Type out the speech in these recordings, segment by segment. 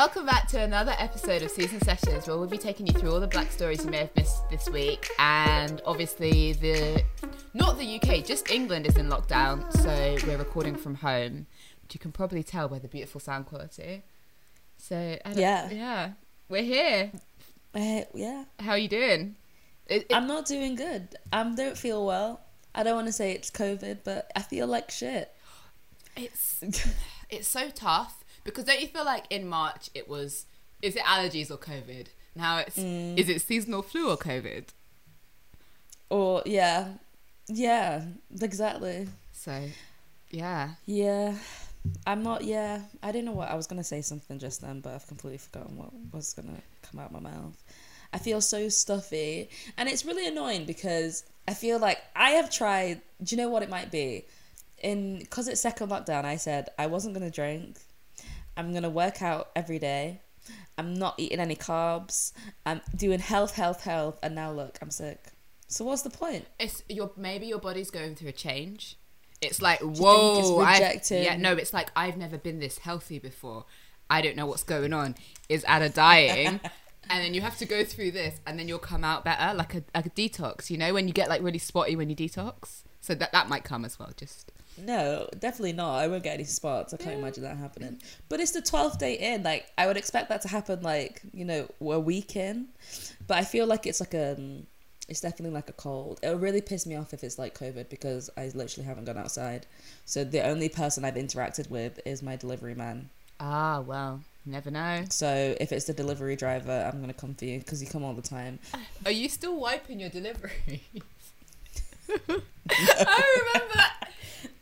welcome back to another episode of Season Sessions where we'll be taking you through all the black stories you may have missed this week. And obviously, the not the UK, just England is in lockdown, so we're recording from home, which you can probably tell by the beautiful sound quality. So, I don't- Yeah. yeah, we're here. Uh, yeah, How are you doing? It, it- I'm not doing good. I don't feel well. I don't want to say it's COVID, but I feel like shit. it's it's so tough because don't you feel like in March it was is it allergies or COVID? Now it's Mm. is it seasonal flu or COVID? Or yeah, yeah, exactly. So, yeah. Yeah, I'm not. Yeah, I didn't know what I was gonna say something just then, but I've completely forgotten what was gonna come out my mouth. I feel so stuffy, and it's really annoying because I feel like I have tried. Do you know what it might be? In because it's second lockdown, I said I wasn't gonna drink. I'm gonna work out every day. I'm not eating any carbs. I'm doing health, health, health, and now look, I'm sick. So what's the point? It's your maybe your body's going through a change. It's like whoa, it's I- yeah, no, it's like I've never been this healthy before. I don't know what's going on. Is Ada dying? and then you have to go through this, and then you'll come out better, like a, like a detox. You know, when you get like really spotty when you detox. So that that might come as well. Just No, definitely not. I won't get any spots. I can't imagine that happening. But it's the twelfth day in. Like I would expect that to happen. Like you know, a week in. But I feel like it's like a. It's definitely like a cold. It'll really piss me off if it's like COVID because I literally haven't gone outside. So the only person I've interacted with is my delivery man. ah well, never know. So if it's the delivery driver, I'm gonna come for you because you come all the time. Are you still wiping your deliveries? I remember.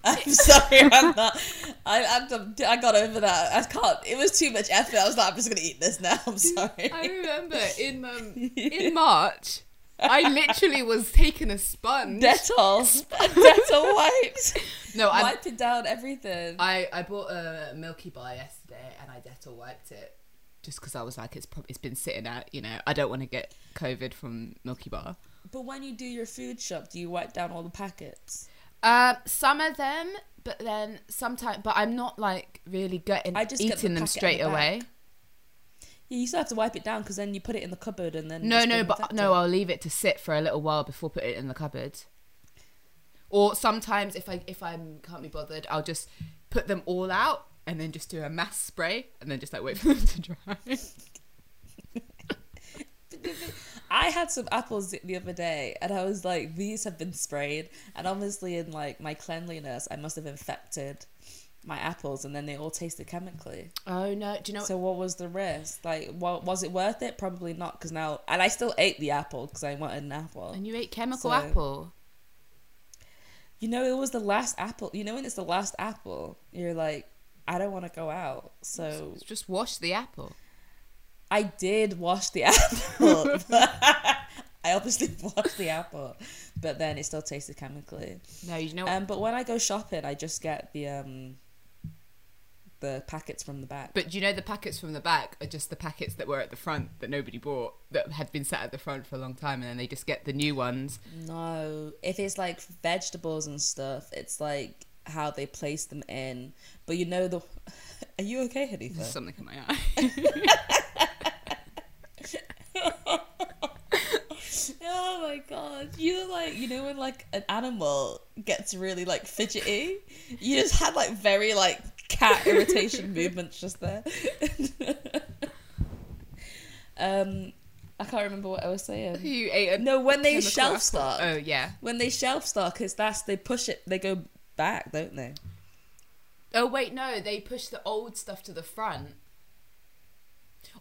I'm sorry, I'm not. I, I'm, I got over that. I can't. It was too much effort. I was like, I'm just gonna eat this now. I'm sorry. I remember in um, in March, I literally was taking a sponge. Dettol. Dettol wipes. no, I, Wipe it down everything. I I bought a Milky Bar yesterday and I Dettol wiped it just because I was like, it's probably it's been sitting out. You know, I don't want to get COVID from Milky Bar. but when you do your food shop, do you wipe down all the packets? Um, some of them, but then sometimes, but I'm not like really getting I just get the eating them straight the away. Yeah, you still have to wipe it down because then you put it in the cupboard and then. No, no, but no, I'll leave it to sit for a little while before putting it in the cupboard. Or sometimes if I if I can't be bothered, I'll just put them all out and then just do a mass spray and then just like wait for them to dry. I had some apples the other day, and I was like, "These have been sprayed," and obviously, in like my cleanliness, I must have infected my apples, and then they all tasted chemically. oh no, do you know? So what was the risk? Like, what was it worth it? Probably not, because now, and I still ate the apple because I wanted an apple. and you ate chemical So- apple. You know, it was the last apple. You know, when it's the last apple, you're like, I don't want to go out. So Just wash the apple. I did wash the apple. I obviously washed the apple, but then it still tasted chemically. No, you know. Um, but when I go shopping, I just get the um, the packets from the back. but do you know the packets from the back are just the packets that were at the front that nobody bought that had been sat at the front for a long time, and then they just get the new ones. No, if it's like vegetables and stuff, it's like how they place them in. But you know the. Are you okay, There's something in my eye. Oh my god! You look like you know when like an animal gets really like fidgety, you just had like very like cat irritation movements just there. um, I can't remember what I was saying. you ate a No, when they shelf stock. Oh yeah. When they shelf stock, because that's they push it, they go back, don't they? Oh wait, no, they push the old stuff to the front.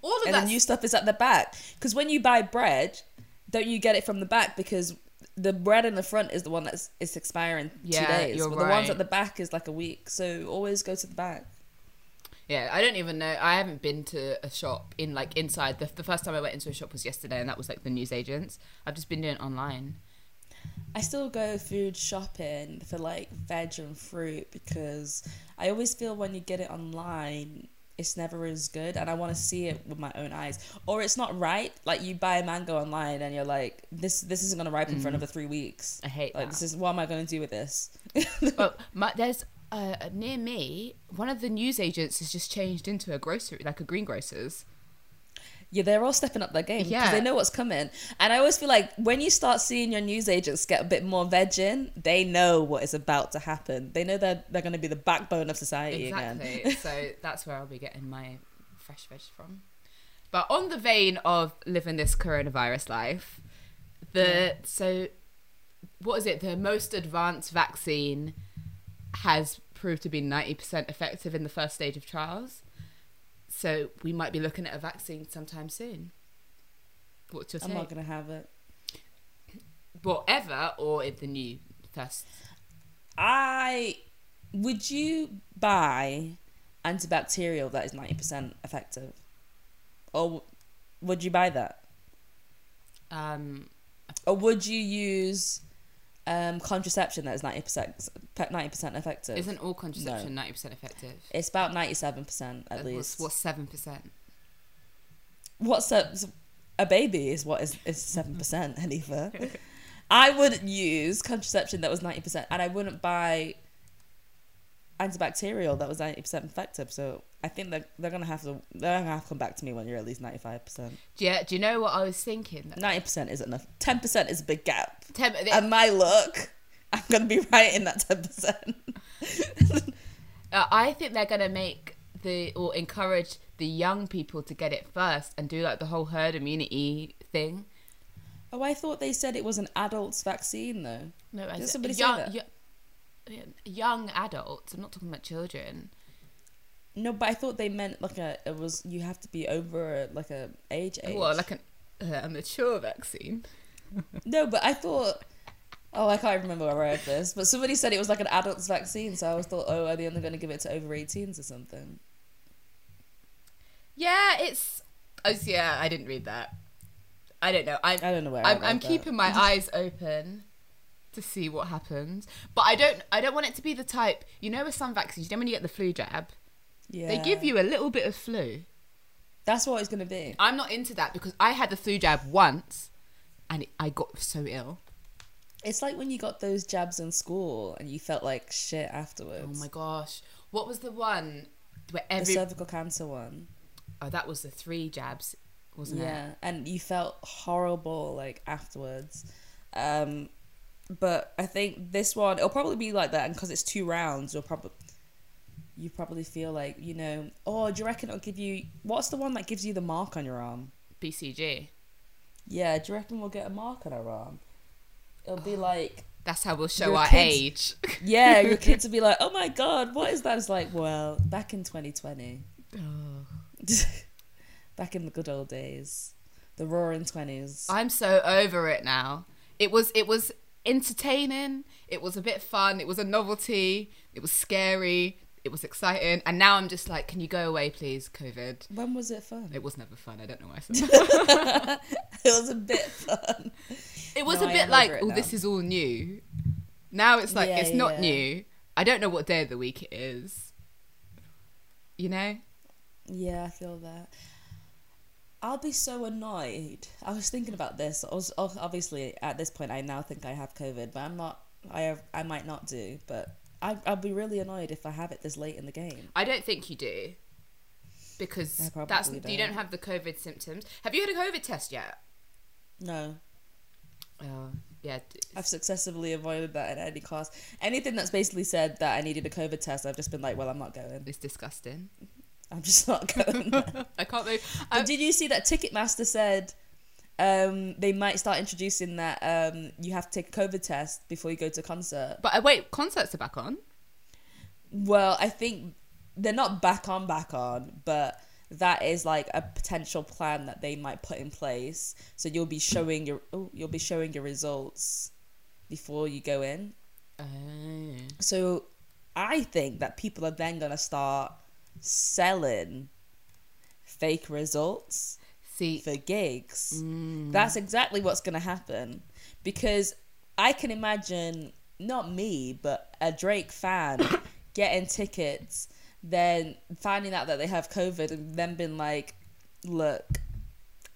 All of and that. the new stuff is at the back. Because when you buy bread, don't you get it from the back? Because the bread in the front is the one that's it's expiring two Yeah, days. you're but the ones at the back is like a week. So always go to the back. yeah, I don't even know. I haven't been to a shop in like inside. The, the first time I went into a shop was yesterday, and that was like the newsagents. I've just been doing it online. I still go food shopping for like veg and fruit because I always feel when you get it online, it's never as good, and I want to see it with my own eyes. Or it's not right. Like you buy a mango online, and you're like, this this isn't gonna ripen for another three weeks. I hate Like that. this is what am I gonna do with this? well, my, there's uh, near me, one of the news agents has just changed into a grocery, like a greengrocers. Yeah, they're all stepping up their game because Yeah. they know what's coming. And I always feel like when you start seeing your news agents get a bit more veg in, they know what is about to happen. They know that they're going to be the backbone of society again. So that's where I'll be getting my fresh veg from. But on the vein of living this coronavirus life, the so what is it? The most advanced vaccine has proved to be ninety percent effective in the first stage of trials. So we might be looking at a vaccine sometime soon. What's your I'm take? not going to have it. Whatever, or in the new first. I would you buy antibacterial that is 90% effective? Or would you buy that? Um, Or would you use um, contraception that is 90% 90% effective? isn't all contraception ninety percent effective? It's about 97% at Uh, least. What's what's seven percent? What's a, a baby is what is, is 7%, Hanifah. I wouldn't use contraception that was 90% and I wouldn't buy antibacterial that was 90% effective. So I think that they're going to have to they're going to have to come back to me when you're at least 95%. Yeah, do you know what I was thinking? 90% isn't enough. 10% is a big gap. Tem- And my look, I'm going to be right in that 10%. uh, I think they're gonna make the or encourage the young people to get it first and do like the whole herd immunity thing. oh, I thought they said it was an adult's vaccine though. No, Did as somebody say young, that? Yo- young adults. I'm not talking about children. No, but I thought they meant like a it was you have to be over like a age age. Well, like an, uh, a mature vaccine. No, but I thought oh I can't remember where I read this, but somebody said it was like an adult's vaccine, so I was thought oh are they only going to give it to over 18s or something? Yeah, it's. Oh, yeah, I didn't read that. I don't know. I'm. I don't know where I I'm, I'm keeping my eyes open to see what happens, but I don't. I don't want it to be the type. You know, with some vaccines, you know when you get the flu jab, Yeah, they give you a little bit of flu. That's what it's going to be. I'm not into that because I had the flu jab once, and it, I got so ill. It's like when you got those jabs in school and you felt like shit afterwards. Oh my gosh, what was the one where the cervical cancer one. Oh, that was the three jabs, wasn't it? yeah, and you felt horrible like afterwards. Um, but I think this one it'll probably be like that, and because it's two rounds, you'll probably you probably feel like you know. Oh, do you reckon it'll give you? What's the one that gives you the mark on your arm? BCG. Yeah, do you reckon we'll get a mark on our arm? It'll be like, That's how we'll show our kids- age. yeah, your kids will be like, oh my god, what is that? It's like, well, back in 2020, Oh. back in the good old days, the roaring 20s. I'm so over it now. It was it was entertaining. It was a bit fun. It was a novelty. It was scary. It was exciting. And now I'm just like, can you go away, please, COVID? when was it fun? It was never fun. I don't know why I said that. it was a bit fun. It was No, a bit like, oh, now. this is all new. Now it's like, Yeah, it's not yeah. new. I don't know what day of the week it is. You know? Yeah, I feel that. I'll be so annoyed. I was thinking about this. I was oh, obviously at this point. I now think I have COVID, but I'm not. I have, I might not do, but I, I'll be really annoyed if I have it this late in the game. I don't think you do. Because that's you don't. don't have the COVID symptoms. Have you had a COVID test yet? No, Oh, yeah. I've successfully avoided that at any cost. Anything that's basically said that I needed a COVID test, I've just been like, well, I'm not going. It's disgusting. I'm just not going. I can't believe. But did you see that Ticketmaster said um, they might start introducing that um, you have to take a COVID test before you go to a concert? but uh, wait, concerts are back on. Well, I think they're not back on, back on, but that is like a potential plan that they might put in place. So you'll be showing your oh, you'll be showing your results before you go in. Oh. So I think that people are then gonna start selling fake results See, for gigs. mm, That's exactly what's going to happen because I can imagine not me, but a Drake fan getting tickets, then finding out that they have COVID, and then being like, "Look,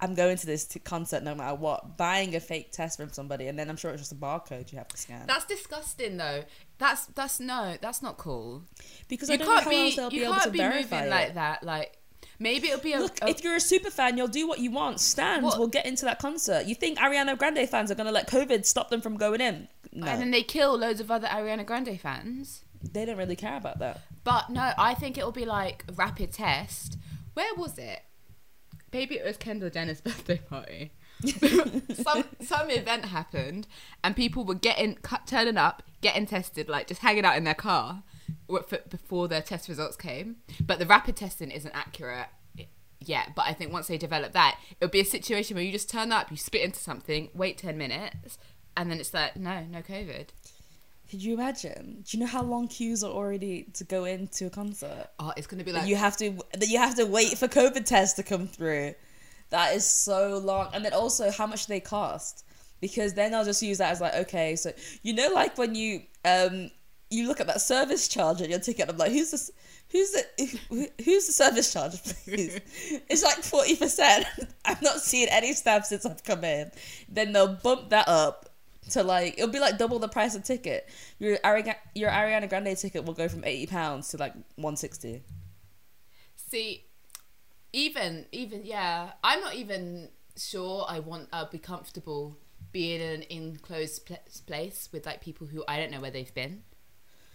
I'm going to this t- concert no matter what. Buying a fake test from somebody, and then I'm sure it's just a barcode you have to scan. That's disgusting, though. That's that's no, that's not cool. because You I don't can't how be else they'll be you able can't to be moving it. like that. Like maybe it'll be a, Look, a- if you're a super fan, you'll do what you want. Stand. What? will get into that concert. You think Ariana Grande fans are gonna let COVID stop them from going in? No, and then they kill loads of other Ariana Grande fans. they don't really care about that. But no, I think it'll be like rapid test. Where was it? Maybe it was Kendall Jenner's birthday party. some some event happened, and people were getting cut, turning up, getting tested, like just hanging out in their car for- before their test results came. But the rapid testing isn't accurate yet. But I think once they develop that, it'll be a situation where you just turn up, you spit into something, wait ten minutes, and then it's like no, no COVID. Could you imagine? Do you know how long queues are already to go into a concert? Oh, it's gonna be That like you have to that you have to wait for COVID tests to come through. That is so long, and then also how much they cost, because then I'll just use that as like okay, so you know, like when you um you look at that service charge on your ticket, I'm like, who's this? Who's the who- who's the service charge, please? it's like forty percent. I've not seen any staff since I've come in. Then they'll bump that up to like it'll be like double the price of ticket. Your Ariana, your Ariana Grande ticket will go from eighty pounds to like one sixty. See, even even yeah, I'm not even sure I want I'll be comfortable being in an enclosed pl- place with like people who I don't know where they've been.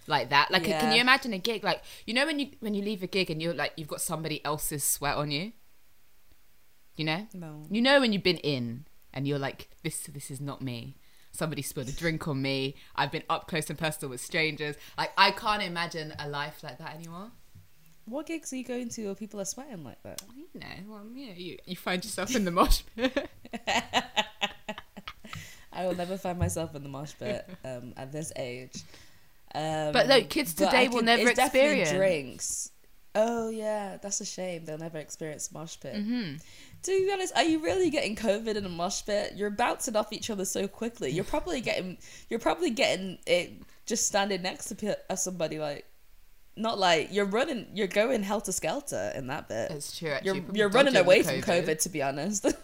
Like that, like Yeah. can you imagine a gig? Like you know when you when you leave a gig and you're like you've got somebody else's sweat on you. You know, No. you know when you've been in and you're like this this is not me. Somebody spilled a drink on me. I've been up close and personal with strangers. Like I can't imagine a life like that anymore. What gigs are you going to where people are sweating like that? You know, well, you know, you, you find yourself in the mosh pit. I will never find myself in the mosh pit um, at this age. Um, But look, kids today will never it's experience. drinks. Oh yeah, that's a shame. They'll never experience mosh pit. hmm To be honest, are you really getting COVID in a mosh pit? You're bouncing off each other so quickly. You're probably getting. You're probably getting it just standing next to uh, somebody like. Not like you're running. You're going helter skelter in that bit. It's true. Actually, You're you're running away the from COVID. To be honest.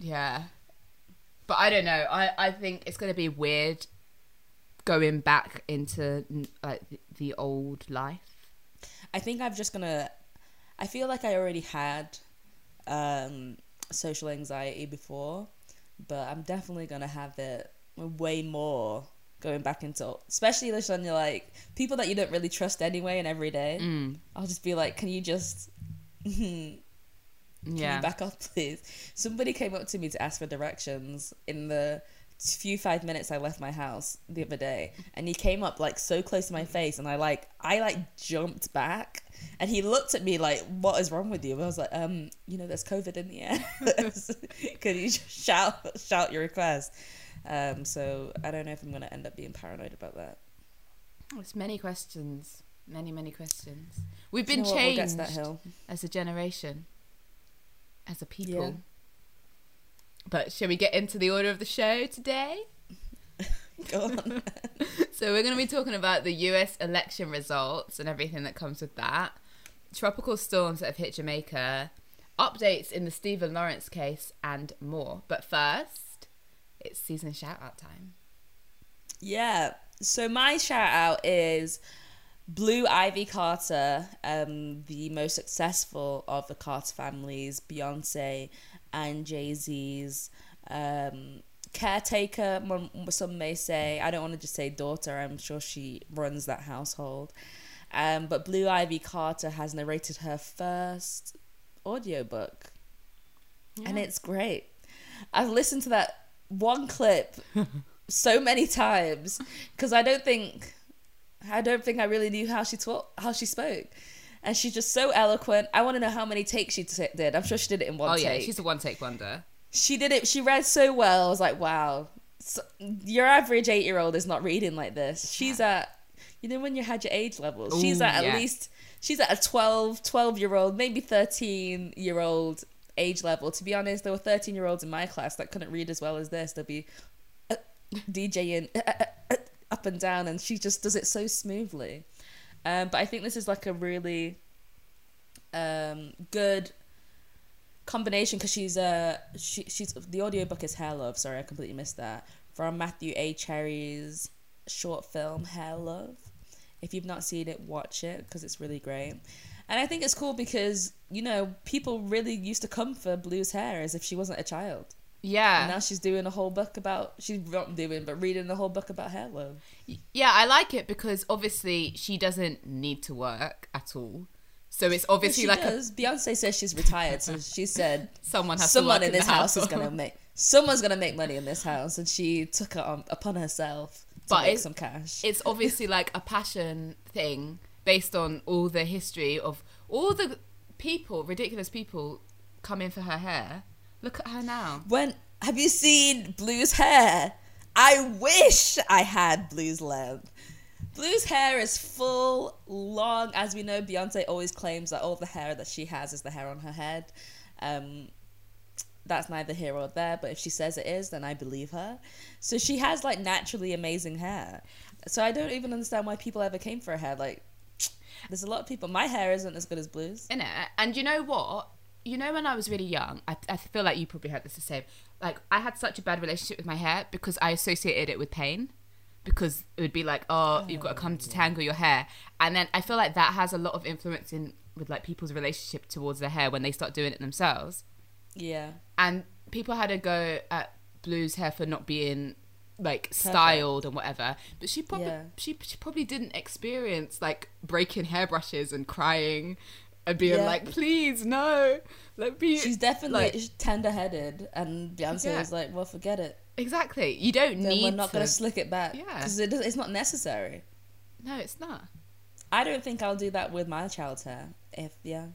Yeah, but I don't know. I I think it's gonna be weird going back into like the, the old life. I think I'm just gonna. I feel like I already had um, social anxiety before, but I'm definitely gonna have it way more going back into, especially this when you're like people that you don't really trust anyway and every day. Mm. I'll just be like, can you just. Can Yeah. you back up, please? Somebody came up to me to ask for directions in the few five minutes I left my house the other day, and he came up like so close to my face, and I like I like jumped back, and he looked at me like, "What is wrong with you?" And I was like, "Um, you know, there's COVID in the air. Could you just shout shout your request?" Um, so I don't know if I'm gonna end up being paranoid about that. It's many questions. Many many questions. We've you been know? We'll changed that hill. as a generation, as a people. Yeah. But shall we get into the order of the show today? Go on. So we're going to be talking about the US election results and everything that comes with that. Tropical storms that have hit Jamaica, updates in the Stephen Lawrence case, and more. But first, it's season shout out time. Yeah. So my shout out is Blue Ivy Carter, um, the most successful of the Carter families, Beyonce and Jay Z's um, caretaker. Some may say I don't want to just say daughter. I'm sure she runs that household. Um, but Blue Ivy Carter has narrated her first audiobook and it's great. I've listened to that one clip so many times because I don't think I don't think I really knew how she talked, how she spoke, and she's just so eloquent. I want to know how many takes she t- did. I'm sure she did it in one Oh, take. Oh yeah, she's a one take wonder. She did it. She read so well. I was like, wow. So, your average eight year old is not reading like this. She's at, you know, when you had your age levels, she's Ooh, at at yeah. least, she's at a 12, 12 year old, maybe 13 year old age level. To be honest, there were 13 year olds in my class that couldn't read as well as this. They'll be uh, DJing uh, uh, uh, up and down, and she just does it so smoothly. Um, but I think this is like a really um, good combination because she's uh she, she's the audiobook is Hair Love. Sorry, I completely missed that from Matthew A. Cherry's short film Hair Love. If you've not seen it, watch it because it's really great. And I think it's cool because you know people really used to come for Blue's hair as if she wasn't a child. Yeah. And now she's doing a whole book about she's not doing but reading the whole book about hair love. Yeah, I like it because obviously she doesn't need to work at all. So it's obviously like a. Beyonce says she's retired, so she said someone has someone in this house is gonna make someone's gonna make money in this house, and she took it on, upon herself to But make some cash. It's obviously like a passion thing based on all the history of all the people, ridiculous people, come in for her hair. Look at her now. when have you seen Blue's hair? I wish I had Blue's length. Blue's hair is full, long. As we know, Beyonce always claims that all the hair that she has is the hair on her head. Um, that's neither here or there, but if she says it is, then I believe her. So she has like naturally amazing hair. So I don't even understand why people ever came for her hair. Like, there's a lot of people. My hair isn't as good as Blue's. In it, and you know what? You know when I was really young, I, I feel like you probably had this the same. Like I had such a bad relationship with my hair because I associated it with pain. Because it would be like, oh, you've got to come to oh. tangle your hair, and then I feel like that has a lot of influence in with like people's relationship towards their hair when they start doing it themselves. Yeah. and people had a go at Blue's hair for not being like styled and whatever. But she probably Yeah. she, she probably didn't experience like breaking hairbrushes and crying and being Yeah. like, please no, let me. She's definitely like- tender headed, and Beyonce Yeah. was like, well, forget it. exactly. You don't then need we're not to. going to slick it back Yeah. because it, it's not necessary. no, it's not. I don't think I'll do that with my child's hair. If yeah,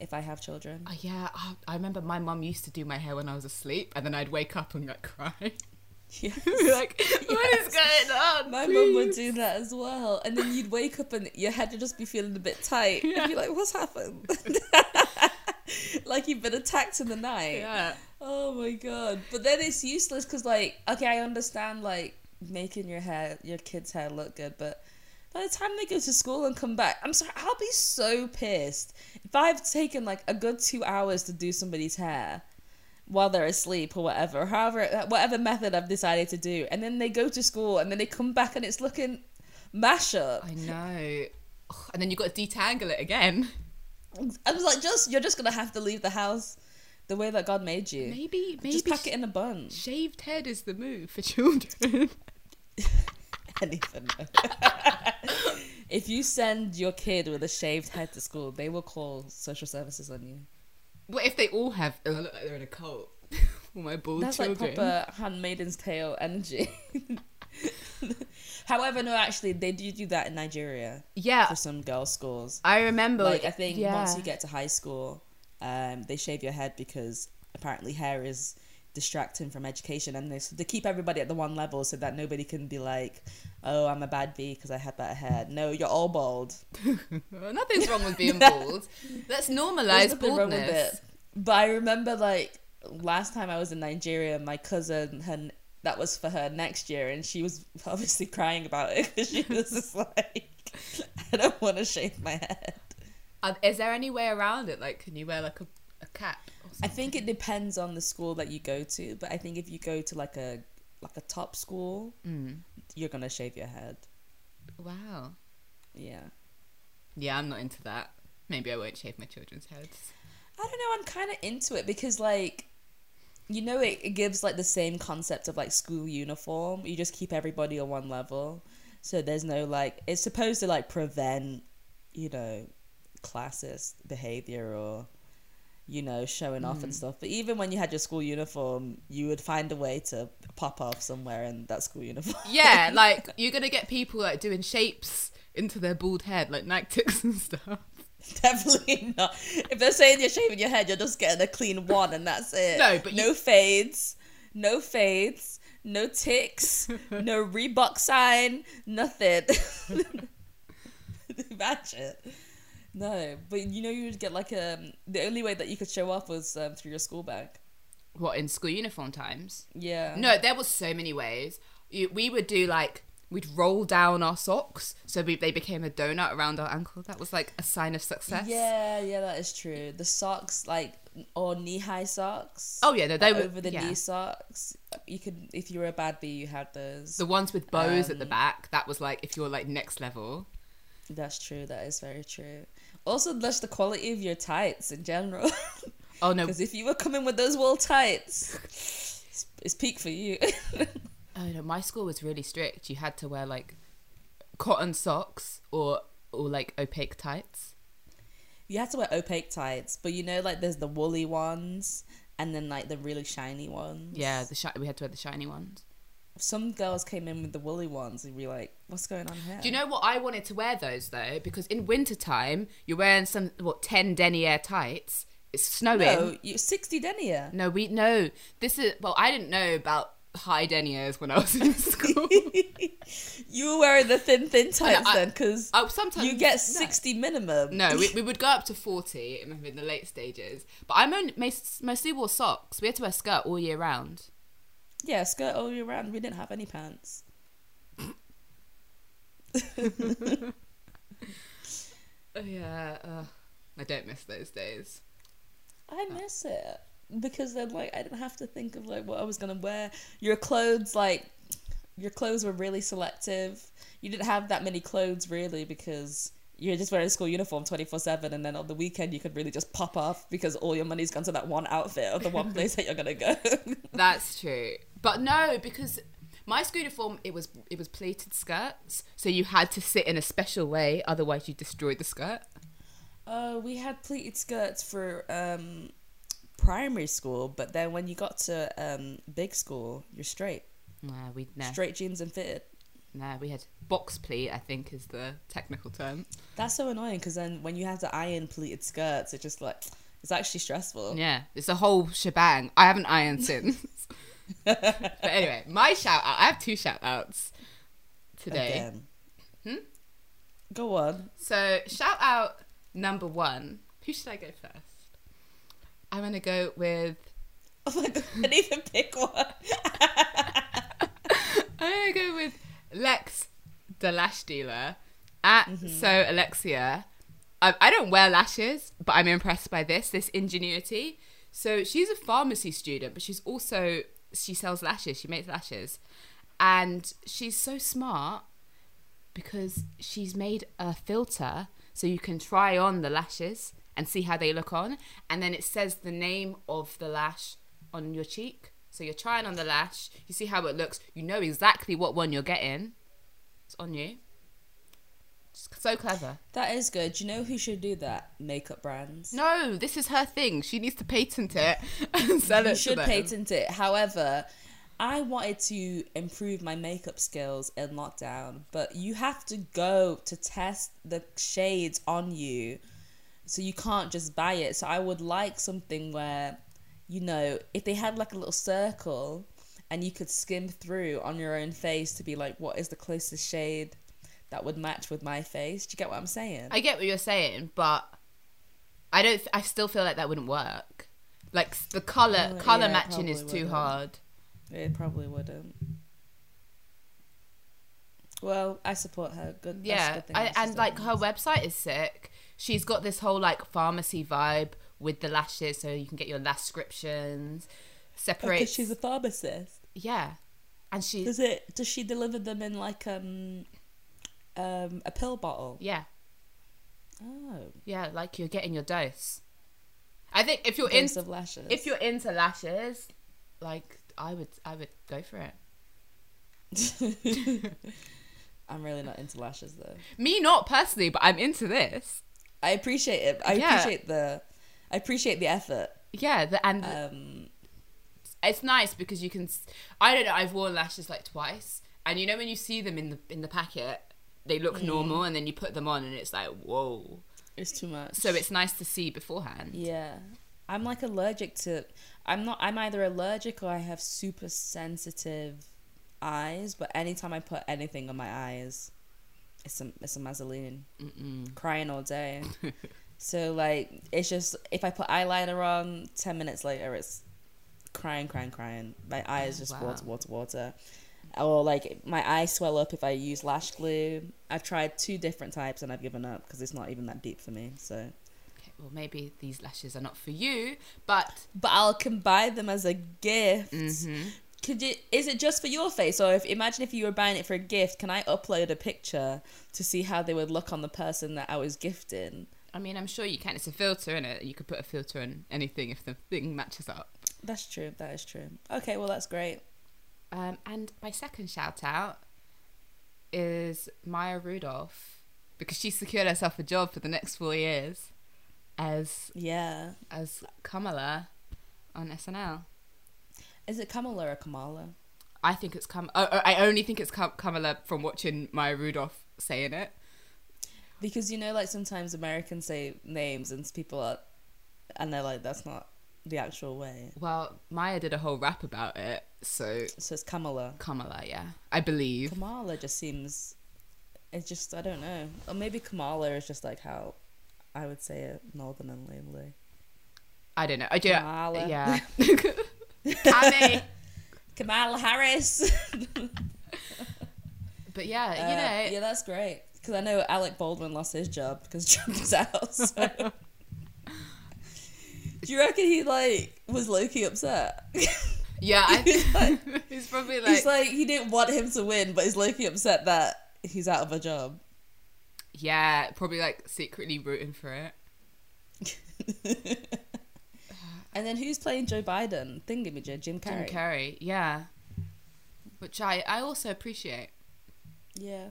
if I have children, Oh, yeah, oh, I remember my mum used to do my hair when I was asleep, and then I'd wake up and like cry. yeah. Be like, what is going on? My mum would do that as well, and then you'd wake up and your head would just be feeling a bit tight. Yeah. And you're like, "What's happened?" like you've been attacked in the night. Yeah. Oh my god! But then it's useless because, like, okay, I understand like making your hair, your kid's hair look good, but by the time they go to school and come back, I'm sorry, I'll be so pissed if I've taken like a good two hours to do somebody's hair while they're asleep or whatever, however, whatever method I've decided to do, and then they go to school and then they come back and it's looking mash up. I know. And then you've got to detangle it again. I was like, just you're just gonna have to leave the house the way that God made you. Maybe, maybe just pack it in a bun. shaved head is the move for children. anything. if you send your kid with a shaved head to school, they will call social services on you. what if they all have? Oh, look like they're in a cult. all my bald That's children. like proper Handmaiden's Tale energy. However, no, actually, they do do that in Nigeria yeah, for some girls' schools. I remember. Like, I think yeah. once you get to high school, um, they shave your head because apparently hair is distracting from education, and they they keep everybody at the one level so that nobody can be like, "Oh, I'm a bad bee because I had that hair." No, you're all bald. Nothing's wrong with being bald. Let's normalize baldness. it. But I remember like last time I was in Nigeria, my cousin her that was for her next year, and she was obviously crying about it because she was just like, I don't want to shave my head. Is there any way around it? Like, can you wear like a, a cap? Or I think it depends on the school that you go to, but I think if you go to like a like a top school, Mm. you're gonna shave your head. Wow. Yeah. Yeah, I'm not into that. Maybe I won't shave my children's heads. I don't know. I'm kind of into it because, like, you know, it, it gives like the same concept of like school uniform. You just keep everybody on one level, so there's no like. It's supposed to like prevent, you know, classist behavior or, you know, showing off and mm. stuff. But even when you had your school uniform, you would find a way to pop off somewhere in that school uniform. Yeah, like you're gonna get people like doing shapes into their bald head, like Nike ticks and stuff. Definitely not. If they're saying you're shaving your head, you're just getting a clean one and that's it. No, but no fades, no fades, no ticks, no Reebok sign, nothing. Imagine. No, but you know you would get like um the only way that you could show off was um, through your school bag. What in school uniform times? Yeah. No, there was so many ways. You, we would do like we'd roll down our socks so we, they became a donut around our ankle. That was like a sign of success. Yeah, yeah, that is true. The socks, like or knee high socks. Oh yeah, no, they were over the yeah. knee socks. You could, if you were a bad bee, you had those. The ones with bows at the Um, back. That was like if you're like next level. That's true. That is very true. Also, just the quality of your tights in general. Oh no, Because if you were coming with those wool tights, it's, it's peak for you. oh no, my school was really strict. You had to wear like cotton socks or or like opaque tights. you had to wear opaque tights, but you know, like there's the woolly ones and then like the really shiny ones. Yeah, the shi- we had to wear the shiny ones. Some girls came in with the woolly ones and be like, "What's going on here?" Do you know what I wanted to wear those though? Because in wintertime, you're wearing some what ten denier tights. It's snowing. No, you sixty denier. No, we no. This is well, I didn't know about high deniers when I was in school. you were wearing the thin, thin tights I- then, because sometimes you get no. sixty minimum. No, we, we would go up to 40 in the late stages. But I mostly wore socks. We had to wear skirt all year round. Yeah, skirt all year round. We didn't have any pants. Oh, yeah. Uh, I don't miss those days. I miss it because then like I didn't have to think of like what I was gonna wear. Your clothes like your clothes were really selective. You didn't have that many clothes really because you're just wearing a school uniform twenty four seven, and then on the weekend you could really just pop off because all your money's gone to that one outfit or the one place that you're gonna go. That's true. But no, because my school uniform it was it was pleated skirts, so you had to sit in a special way, otherwise you destroyed the skirt. Uh, we had pleated skirts for um, primary school, but then when you got to um, big school, you're straight, Nah, we no, straight jeans and fitted. nah, we had box pleat. I think is the technical term. That's so annoying because then when you have to iron pleated skirts, it's just like it's actually stressful. Yeah, it's a whole shebang. I haven't ironed since. but anyway, my shout out. I have two shout outs today. Again. Hmm? Go on. So shout out number one. Who should I go first? I'm gonna go with. Oh my god, I didn't even pick one. I'm gonna go with Lex, the lash dealer, at Mm-hmm. so Alexia. I, I don't wear lashes, but I'm impressed by this this ingenuity. So she's a pharmacy student, but she's also she sells lashes. She makes lashes, and she's so smart because she's made a filter so you can try on the lashes and see how they look on, and then it says the name of the lash on your cheek. So you're trying on the lash, you see how it looks, you know exactly what one you're getting. It's on you. It's so clever. That is good. Do you know who should do that? Makeup brands. No, this is her thing. She needs to patent it and sell it you should patent it. However, I wanted to improve my makeup skills in lockdown, but you have to go to test the shades on you. So you can't just buy it. So I would like something where, you know, if they had like a little circle and you could skim through on your own face to be like, what is the closest shade that would match with my face? Do you get what I'm saying? I get what you're saying, but I don't. I still feel like that wouldn't work. Like the color, Oh, color yeah, matching is too wouldn't. hard. It probably wouldn't. Well, I support her. Good. Yeah, good thing I, and like her website is sick. She's got this whole like pharmacy vibe with the lashes, so you can get your lash descriptions. Separate. Because she's a pharmacist. yeah, and she Does it? Does she deliver them in like um, um, a pill bottle? yeah Oh, yeah like you're getting your dose. I think if you're into lashes. if you're into lashes, like I would I would go for it. I'm really not into lashes though. Me not personally, but I'm into this. I appreciate it. I Yeah. appreciate the. I appreciate the effort. Yeah, the, and Um, it's nice because you can. I don't know. I've worn lashes like twice, and you know when you see them in the in the packet, they look Mm. normal, and then you put them on, and it's like whoa. it's too much. So it's nice to see beforehand. Yeah. I'm like allergic to I'm not I'm either allergic or I have super sensitive eyes, but anytime I put anything on my eyes, it's a it's a mazzoline. Mm-mm. Crying all day. so like it's just if I put eyeliner on, ten minutes later it's crying, crying, crying. My eyes Oh, just wow. water, water, water. Or like my eyes swell up if I use lash glue. I've tried two different types and I've given up because it's not even that deep for me. So well, maybe these lashes are not for you, but But I'll can buy them as a gift. Mm-hmm. Could you? Is it just for your face, or if imagine if you were buying it for a gift? Can I upload a picture to see how they would look on the person that I was gifting? I mean, I'm sure you can. It's a filter in it. You could put a filter on anything if the thing matches up. That's true. That is true. Okay, well that's great. Um, and my second shout out is Maya Rudolph because she secured herself a job for the next four years as Yeah. as Kamala on SNL. Is it Kamala or Kamala? I think it's Kam. Oh, I only think it's Kam- Kamala from watching Maya Rudolph saying it. Because you know, like sometimes Americans say names and people are, and they're like, that's not the actual way. Well, Maya did a whole rap about it, so So it's Kamala. Kamala, yeah, I believe. Kamala just seems. It's just I don't know, or maybe Kamala is just like how I would say it northernly. I don't know. I do. Kamala. Yeah. Kami. Kamala Harris. But yeah, you Uh, know, yeah, that's great. Because I know Alec Baldwin lost his job because Trump was out. So. Do you reckon he like was Loki upset? yeah, I like- he's probably like, he's like he didn't want him to win, but he's Loki upset that he's out of a job. yeah, probably like secretly rooting for it. And then who's playing Joe Biden? Thingamajig, Jim Jim Carrey. Carrey, yeah, which I I also appreciate. yeah.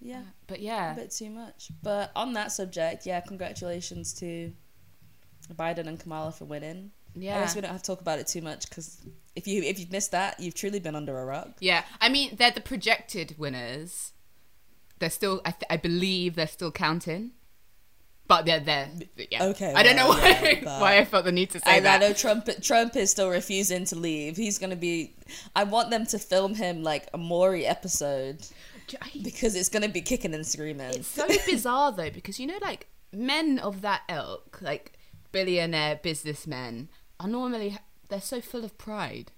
Yeah, uh, But yeah. a bit too much. But on that subject, yeah, congratulations to Biden and Kamala for winning. Yeah. I guess we don't have to talk about it too much because if you if you've missed that, you've truly been under a rock. yeah. I mean, they're the projected winners. They're still, I, th- I believe, they're still counting. But they're there. Yeah. Okay, I don't know why yeah, why I felt the need to say I that. know Trump Trump is still refusing to leave. He's gonna be. I want them to film him like a Maury episode I- because it's gonna be kicking and screaming. It's so bizarre though, because you know, like men of that ilk, like billionaire businessmen, are normally they're so full of pride.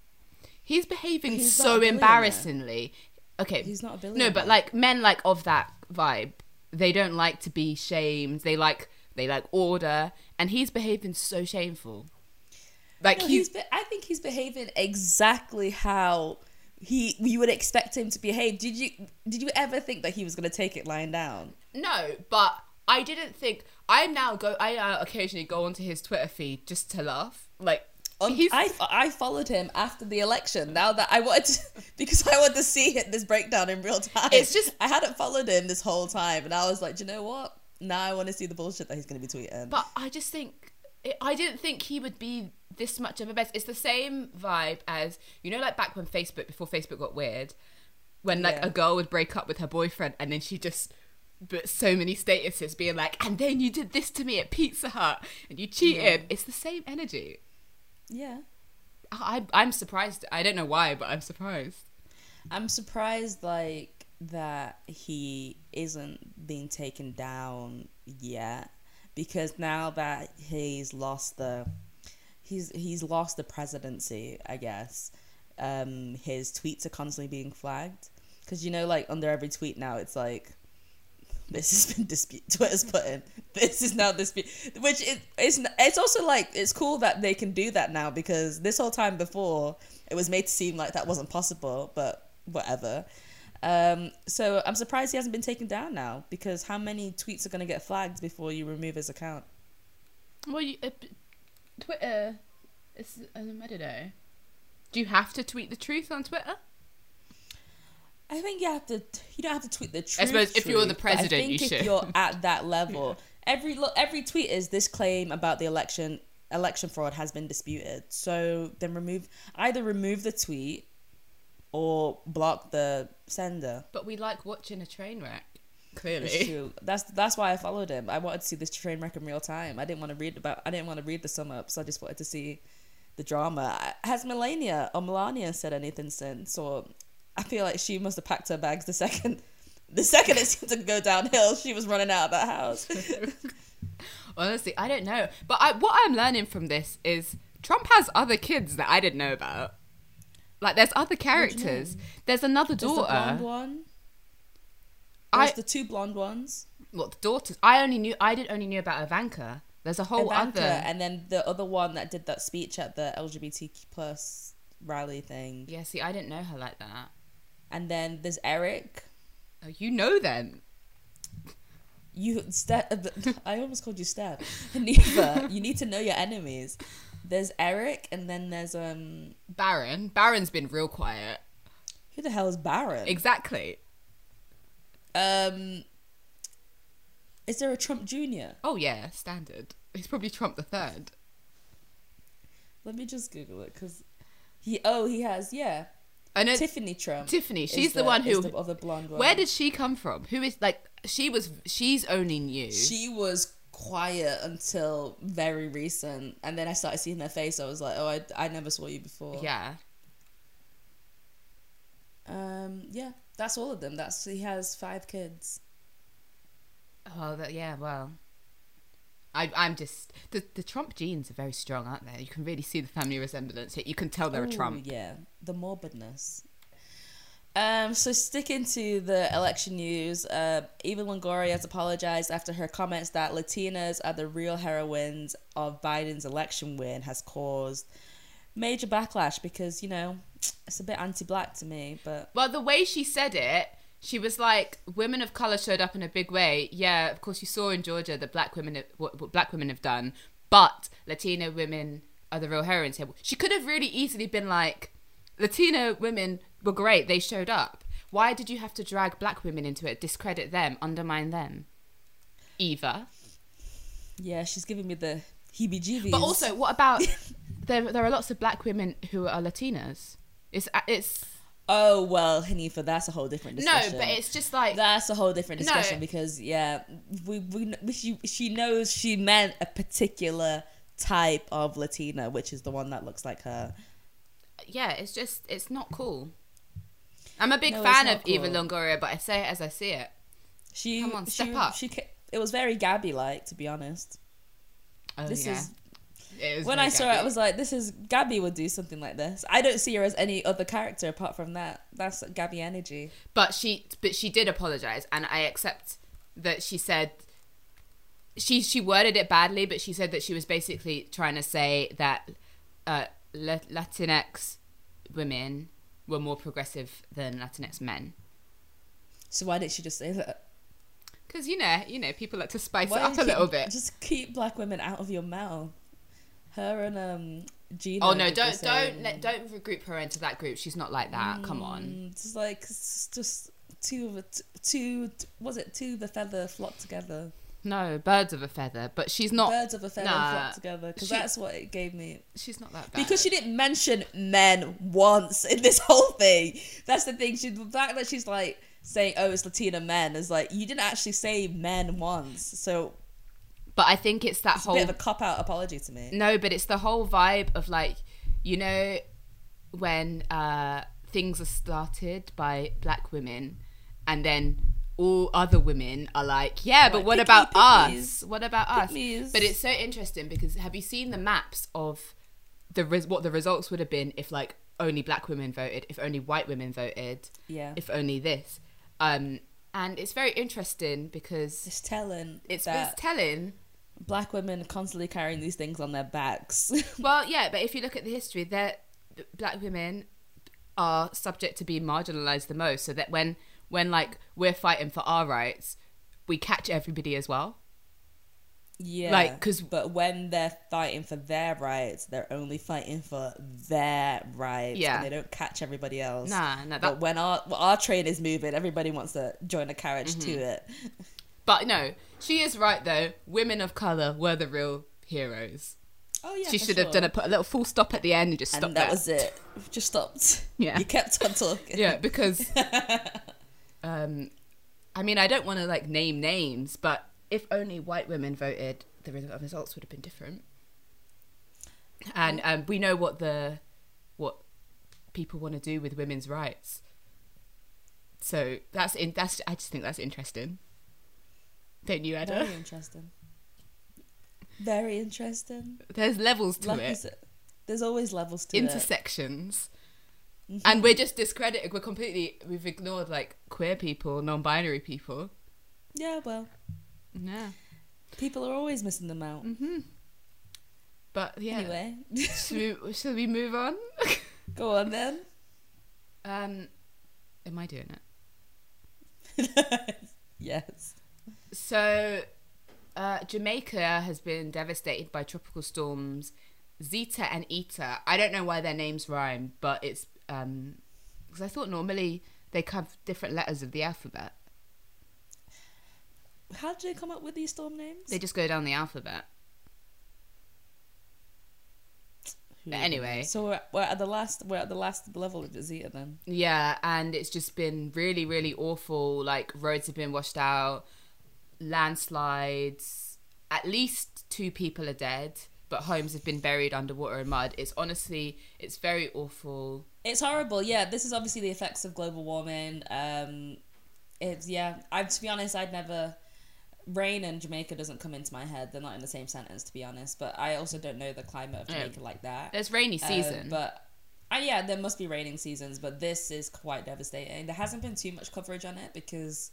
He's behaving He's so embarrassingly. Okay, He's not a billionaire. no, but like men like of that vibe, they don't like to be shamed. They like they like order, and he's behaving so shameful. Like No, he's he's. Be- I think he's behaving exactly how he you would expect him to behave. Did you did you ever think that he was gonna take it lying down? No, but I didn't think. I now go. I now occasionally go onto his Twitter feed just to laugh. Like Um, he's. I, I followed him after the election. Now that I wanted to, because I wanted to see it, this breakdown in real time. It's just- I hadn't followed him this whole time, and I was like, Do you know what? Now I want to see the bullshit that he's going to be tweeting. but I just think. I didn't think he would be this much of a mess. It's the same vibe as you know, like back when Facebook, before Facebook got weird, when like Yeah. a girl would break up with her boyfriend and then she just. But so many statuses being like, and then you did this to me at Pizza Hut and you cheated. Yeah. It's the same energy. Yeah, I, I'm surprised. I don't know why, but I'm surprised. I'm surprised like that he isn't being taken down yet, because now that he's lost the, he's he's lost the presidency. I guess, um, his tweets are constantly being flagged. Because you know, like under every tweet now, it's like this has been dispute. Twitter's putting this is now dispute, which it, it's it's also like it's cool that they can do that now because this whole time before it was made to seem like that wasn't possible, but whatever. Um, so I'm surprised he hasn't been taken down now because how many tweets are going to get flagged before you remove his account? Well, you, uh, Twitter, um, I don't know. Do you have to tweet the truth on Twitter? I think you have to. You don't have to tweet the truth. I suppose if you're the but I president, think you if should. you're at that level, every look, every tweet is this claim about the election election fraud has been disputed. So then remove either remove the tweet or block the sender. But we like watching a train wreck. It's Clearly. true. That's that's why I followed him. I wanted to see this train wreck in real time. I didn't want to read about. I didn't want to read the sum ups. I just wanted to see the drama. Has Melania or Melania said anything since? Or I feel like she must have packed her bags the second. The second it seemed to go downhill, she was running out of that house. Honestly, I don't know. But I, what I'm learning from this is Trump has other kids that I didn't know about. Like, there's other characters. There's another There's the blonde daughter. one. I There's the two blonde ones. What the daughters? I only knew. I did only knew about Ivanka. There's a whole Ivanka, other. and then the other one that did that speech at the LGBTQ plus rally thing. Yeah, see, I didn't know her like that. And then there's Eric. Oh, you know them. You Steph. I almost called you Steph. Neither. you need to know your enemies. There's Eric, and then there's um. Barron. Barron's been real quiet. Who the hell is Barron? Exactly. Um. Is there a Trump Jr.? Oh yeah, standard. He's probably Trump the third. Let me just Google it because he. Oh, he has yeah. I know Tiffany Trump. Tiffany. She's the, one who. the other blonde one. Where did she come from? Who is like? She was. She's only new. she was quiet until very recent, and then I started seeing her face. I was like, oh, I, I never saw you before. yeah. Um. Yeah. That's all of them. That's he has five kids. Well, that, yeah. Well. I, I'm just the the Trump genes are very strong, aren't they? You can really see the family resemblance. You can tell they're a Trump. Yeah, the morbidness. Um, so sticking to the election news, uh, Eva Longoria has apologized after her comments that Latinas are the real heroines of Biden's election win has caused major backlash because you know it's a bit anti-black to me, but Well, the way she said it, she was like, "Women of color showed up in a big way." Yeah, of course, you saw in Georgia that black women, what, what black women have done, but Latino women are the real heroines here. She could have really easily been like, "Latino women were great; they showed up." Why did you have to drag black women into it, discredit them, undermine them? Eva. yeah, she's giving me the heebie-jeebies. But also, what about there? There are lots of black women who are Latinas. It's it's oh well, Hanifah, that's a whole different discussion. no, but it's just like That's a whole different No. discussion because yeah, we, we she she knows she meant a particular type of Latina, which is the one that looks like her. yeah, it's just it's not cool. I'm a big No, fan of Eva. Longoria, but I say it as I see it. She Come on, she, step up. She it was very Gabby like, to be honest. Oh, This yeah. is when I saw it, I was like, "This is Gabby would do something like this." I don't see her as any other character apart from that. That's Gabby energy. but she but she did apologize, and I accept that she said she she worded it badly, but she said that she was basically trying to say that uh, Latinx women were more progressive than Latinx men. So why didn't she just say that? Because you know, you know, people like to spice Why it up a little bit. Just keep black women out of your mouth. Her and um Gina. Oh no! Don't don't let, don't group her into that group. She's not like that. Come on. Mm, Just like it's just two of it, two. Was it two? The feather flock together. No, birds of a feather. But she's not. Birds of a feather Nah, flock together. Because that's what it gave me. She's not that bad. Because she didn't mention men once in this whole thing. That's the thing. She the fact that she's like saying, "Oh, it's Latina men," is like you didn't actually say men once. So But I think it's that it's a whole. bit of a cop out apology to me. No, but it's the whole vibe of like, you know, when uh, things are started by black women, and then all other women are like, yeah, but Like, what about me, us? What about us? Me's. But it's so interesting because have you seen the maps of the res- what the results would have been if like only black women voted, if only white women voted, Yeah, if only this, um, and it's very interesting because it's telling. it's, that it's telling black women are constantly carrying these things on their backs. Well, yeah, but if you look at the history, that black women are subject to being marginalized the most. So that when when like we're fighting for our rights, we catch everybody as well. yeah, like because but when they're fighting for their rights, they're only fighting for their rights. Yeah. and they don't catch everybody else. Nah, nah. But when our our train is moving, everybody wants to join a carriage to Mm-hmm. it. but no, she is right though. Women of color were the real heroes. Oh yeah, she should have done a put a little full stop at the end and just stopped and that was it. Just stopped. Yeah. you kept on talking. yeah, because um, I mean, I don't want to like name names, but if only white women voted, the res- results would have been different. And um, we know what the what people want to do with women's rights. So that's in that's I just think that's interesting. Don't you, Ada? Very interesting. Very interesting. There's levels to Like it, there's always levels to it. intersections, and we're just discredited. We're completely we've ignored like queer people, non-binary people. Yeah, well, Yeah. People are always missing them out. Mm-hmm. But yeah. Anyway, should, we, shall we move on? go on then. Um, am I doing it? yes. So, uh, Jamaica has been devastated by tropical storms Zeta and Eta. I don't know why their names rhyme, but it's um because I thought normally they have different letters of the alphabet. How did they come up with these storm names? They just go down the alphabet. But anyway. so we're, we're at the last. We're at the last level of Zeta then. Yeah, and it's just been really, really awful. Like roads have been washed out, landslides. At least two people are dead, but homes have been buried underwater and mud. It's honestly, it's very awful. It's horrible. Yeah, this is obviously the effects of global warming. Um, it's yeah. I to be honest, I'd never. Rain and Jamaica doesn't come into my head. They're not in the same sentence, to be honest. But I also don't know the climate of Yeah. Jamaica like that. There's rainy Uh, season, but uh, yeah, there must be raining seasons, but this is quite devastating. There hasn't been too much coverage on it because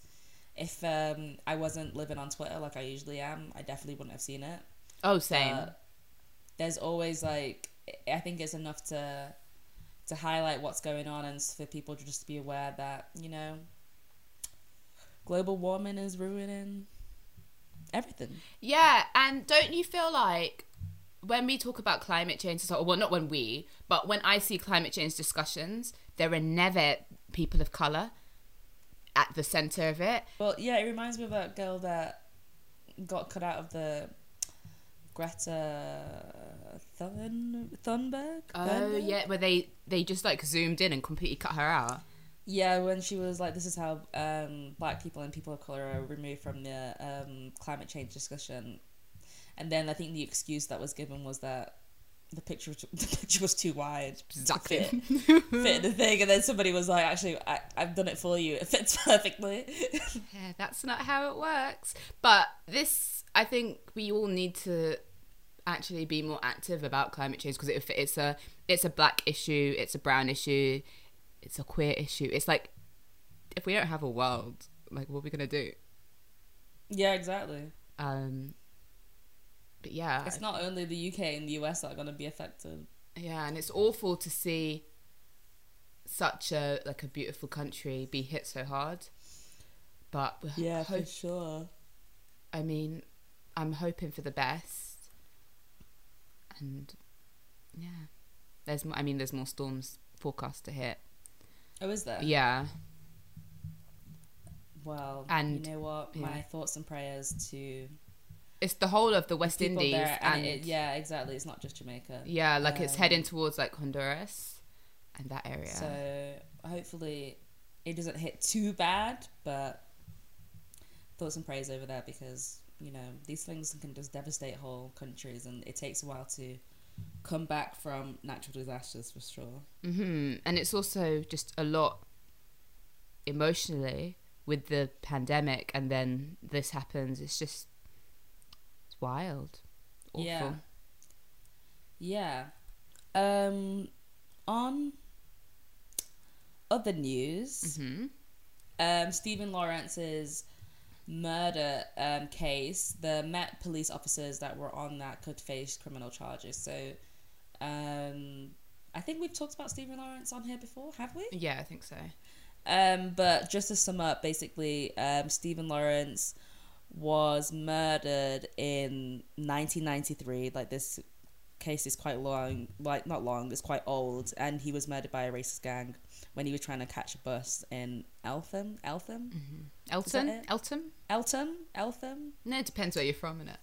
if um, I wasn't living on Twitter like I usually am, I definitely wouldn't have seen it. oh, same. Uh, there's always like I think it's enough to to highlight what's going on and for people to just be aware that you know global warming is ruining everything. Yeah, and don't you feel like when we talk about climate change, so well, not when we, but when I see climate change discussions, there are never people of color at the center of it. Well, yeah, it reminds me of that girl that got cut out of the Greta Thun Thunberg. Oh Thunberg? yeah, where they they just like zoomed in and completely cut her out. Yeah, when she was like, "This is how um, black people and people of color are removed from the um, climate change discussion," and then I think the excuse that was given was that the picture the picture was too wide Exactly. to fit, fit the thing, and then somebody was like, "Actually, I, I've done it for you. It fits perfectly." Yeah, that's not how it works. But this, I think we all need to actually be more active about climate change because it, it's a it's a black issue, it's a brown issue, it's a queer issue. It's like if we don't have a world, like what are we gonna do? yeah, exactly. Um, but yeah, It's not only the UK and the US that are going to be affected. yeah, and it's awful to see such a like a beautiful country be hit so hard. But Yeah, hope, for sure. I mean, I'm hoping for the best. And yeah, there's more, I mean, there's more storms forecast to hit. Oh, is there? Yeah, Well, And- you know what? yeah. My thoughts and prayers to it's the whole of the West Indies, there, and, it, yeah, exactly. It's not just Jamaica. yeah, like it's Um, heading towards like Honduras and that area. So hopefully it doesn't hit too bad, but thoughts and prayers over there because you know these things can just devastate whole countries, and it takes a while to come back from natural disasters for sure. hmm And it's also just a lot emotionally with the pandemic, and then this happens. It's just it's wild, awful. Yeah. Yeah. Um, on other news, hmm um, Stephen Lawrence's murder um, case, the Met police officers that were on that could face criminal charges. So, um, I think we've talked about Stephen Lawrence on here before, have we? Yeah, I think so. Um, but just to sum up, basically, um, Stephen Lawrence was murdered in 1993. Like this case is quite long, like not long, it's quite old, and he was murdered by a racist gang when he was trying to catch a bus in Eltham, Eltham, mm-hmm. it? Elton. Eltham, Eltham. No, it depends where you're from, innit?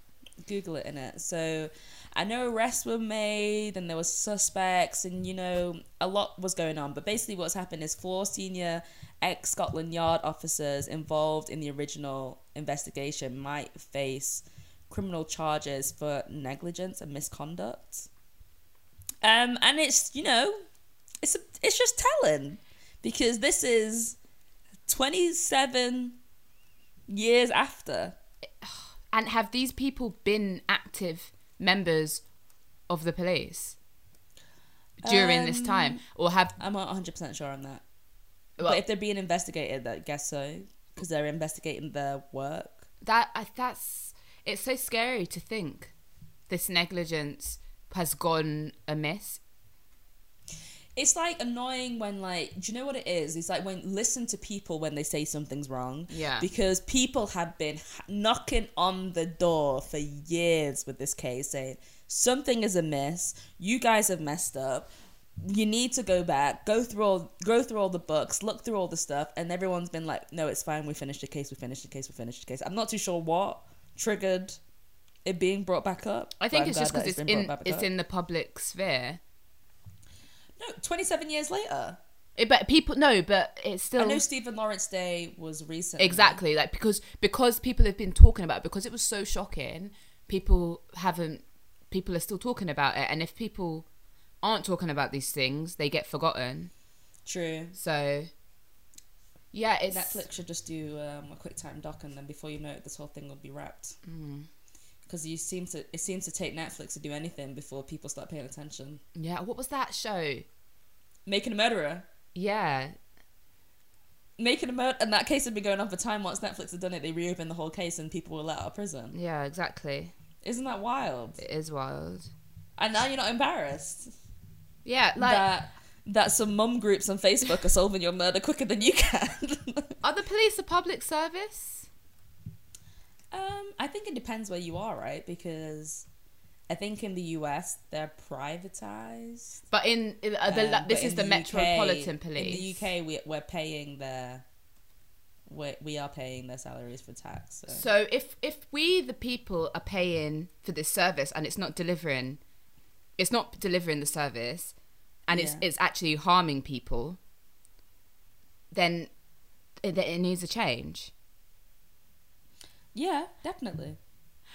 Google it in it. So I know arrests were made and there was suspects and you know a lot was going on. But basically what's happened is four senior ex Scotland Yard officers involved in the original investigation might face criminal charges for negligence and misconduct. Um and it's you know it's a, it's just telling because this is 27 years after And have these people been active members of the police during this Um, time, or have I'm not 100% sure on that. well, but if they're being investigated, I guess so, because they're investigating their work. that I, that's it's so scary to think this negligence has gone amiss. It's like annoying when like do you know what it is? It's like when listen to people when they say something's wrong. Yeah. Because people have been knocking on the door for years with this case saying something is amiss. You guys have messed up. You need to go back, go through all go through all the books, look through all the stuff, and everyone's been like, No, it's fine, we finished the case, we finished the case, we finished the case. I'm not too sure what triggered it being brought back up. I think it's just because it's, it's in it's up. in the public sphere. No, twenty seven years later. It, but people no, but it's still I know Stephen Lawrence Day was recent. exactly like because because people have been talking about it, because it was so shocking. People haven't. People are still talking about it, and if people aren't talking about these things, they get forgotten. True. So yeah, it's Netflix should just do um, a quick time doc, and then before you know it, this whole thing will be wrapped. Mm. Because you seem to, it seems to take Netflix to do anything before people start paying attention. Yeah, what was that show? Making a murderer, Yeah, making a murder, and that case had been going on for time. Once Netflix had done it, they reopened the whole case, and people were let out of prison. yeah, exactly. Isn't that wild? It is wild. And now you're not embarrassed Yeah, like that that some mum groups on Facebook are solving your murder quicker than you can. are the police a public service? Um, I think it depends where you are, right? Because I think in the US they're privatized. But in, in uh, the, Um, this is the, UK Metropolitan Police. In the UK, we, we're paying their, we we are paying their salaries for tax. So. So if if we the people are paying for this service and it's not delivering, it's not delivering the service, and it's it's actually harming people, then it, it needs a change. yeah, definitely.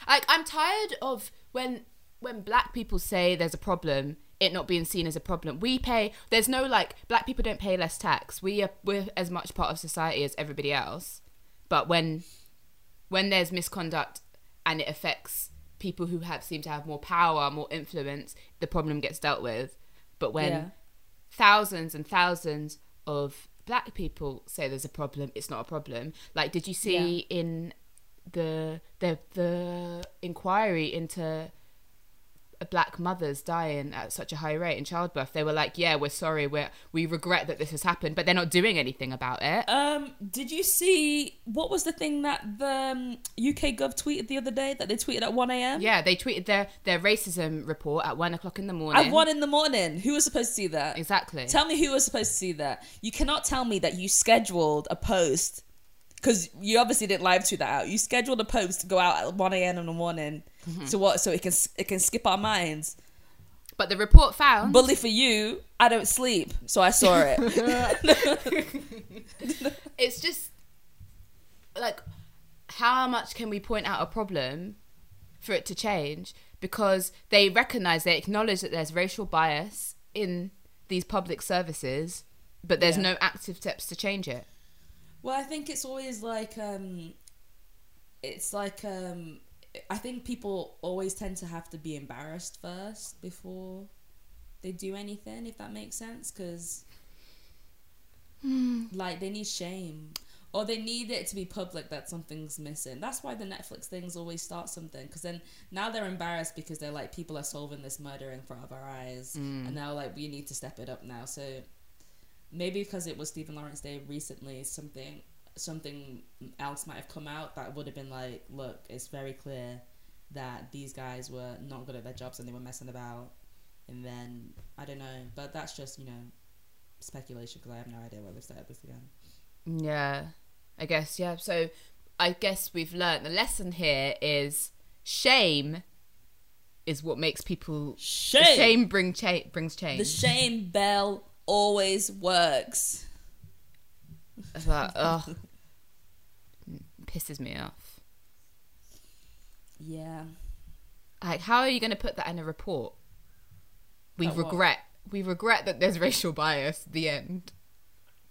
Like I'm tired of when when black people say there's a problem, it not being seen as a problem. We pay. There's no like black people don't pay less tax. We are we're as much part of society as everybody else. But when when there's misconduct and it affects people who have seem to have more power, more influence, the problem gets dealt with. But when Yeah. thousands and thousands of black people say there's a problem, it's not a problem. Like, did you see in the the the inquiry into black mothers dying at such a high rate in childbirth? They were like, "Yeah, we're sorry, we we regret that this has happened," but they're not doing anything about it. Um, did you see what was the thing that the um, UK Gov tweeted the other day that they tweeted at one a.m. Yeah, they tweeted their their racism report at one o'clock in the morning. At one in the morning. Who was supposed to see that? exactly. Tell me who was supposed to see that. You cannot tell me that you scheduled a post because you obviously didn't live tweet that out. You scheduled a post to go out at one a.m. in the morning. Mm-hmm. So what? So it can it can skip our minds. but the report found Bully for you. I don't sleep, so I saw it. it's just like how much can we point out a problem for it to change because they recognize they acknowledge that there's racial bias in these public services but there's Yeah. no active steps to change it Well, I think it's always like um it's like um I think people always tend to have to be embarrassed first before they do anything if that makes sense cuz hmm. like they need shame or they need it to be public that something's missing. That's why the Netflix things always start something because then now they're embarrassed because they're like people are solving this murder in front of our eyes hmm. and now like we need to step it up now. So maybe because it was Stephen Lawrence Day recently, something something else might have come out that would have been like, look, it's very clear that these guys were not good at their jobs and they were messing about. And then I don't know, but that's just you know speculation because I have no idea where they started this again. yeah i guess yeah so i guess we've learned the lesson here is shame is what makes people Shame. shame bring cha- brings change The shame bell always works. It's like, ugh. pisses me off Yeah. Like, how are you going to put that in a report? We That what? regret. We regret that there's racial bias. The end.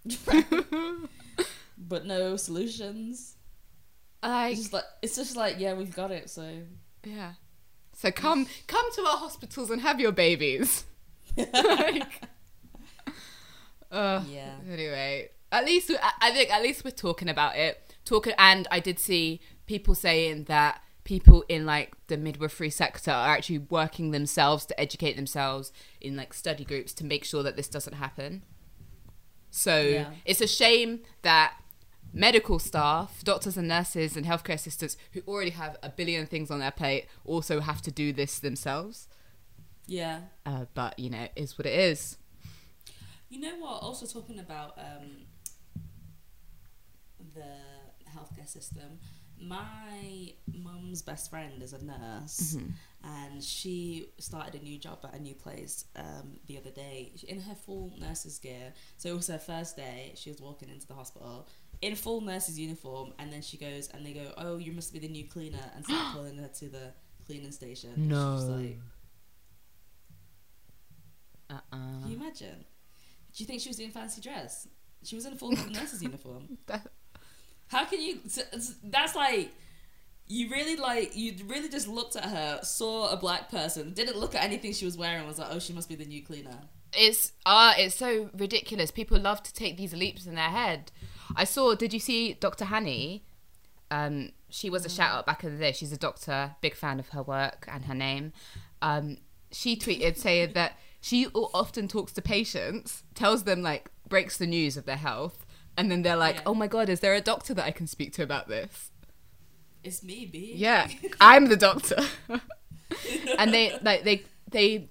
But no solutions. Like, It's just like it's just like yeah, we've got it. So yeah. So come, come to our hospitals and have your babies. like, uh, yeah. Anyway, at least we, I- think at least we're talking about it. Talking, and I did see people saying that people in like the midwifery sector are actually working themselves to educate themselves in like study groups to make sure that this doesn't happen. So Yeah. it's a shame that medical staff, doctors and nurses and healthcare assistants who already have a billion things on their plate also have to do this themselves. Yeah. Uh, but you know, it is what it is. You know what? Also talking about um, the healthcare system. My mum's best friend is a nurse, and she started a new job at a new place um, the other day in her full nurse's gear. So it was her first day. She was walking into the hospital in full nurse's uniform, and then she goes, and they go, "Oh, you must be the new cleaner," and start pulling her to the cleaning station. No. she's like, Uh-uh. Can you imagine? Do you think she was in fancy dress? She was in a full nurse's uniform. That- How can you? That's like you really like you really just looked at her, saw a black person, didn't look at anything she was wearing, was like, oh, she must be the new cleaner. it's uh it's so ridiculous. People love to take these leaps in their head. I saw. Did you see Dr. Hanny? Um, she was a shout out back in the day. She's a doctor, big fan of her work and her name. Um, she tweeted saying that she often talks to patients, tells them like breaks the news of their health, and then they're like, Yeah. "Oh my god, is there a doctor that I can speak to about this?" It's me, B. Yeah, I'm the doctor. and they like they they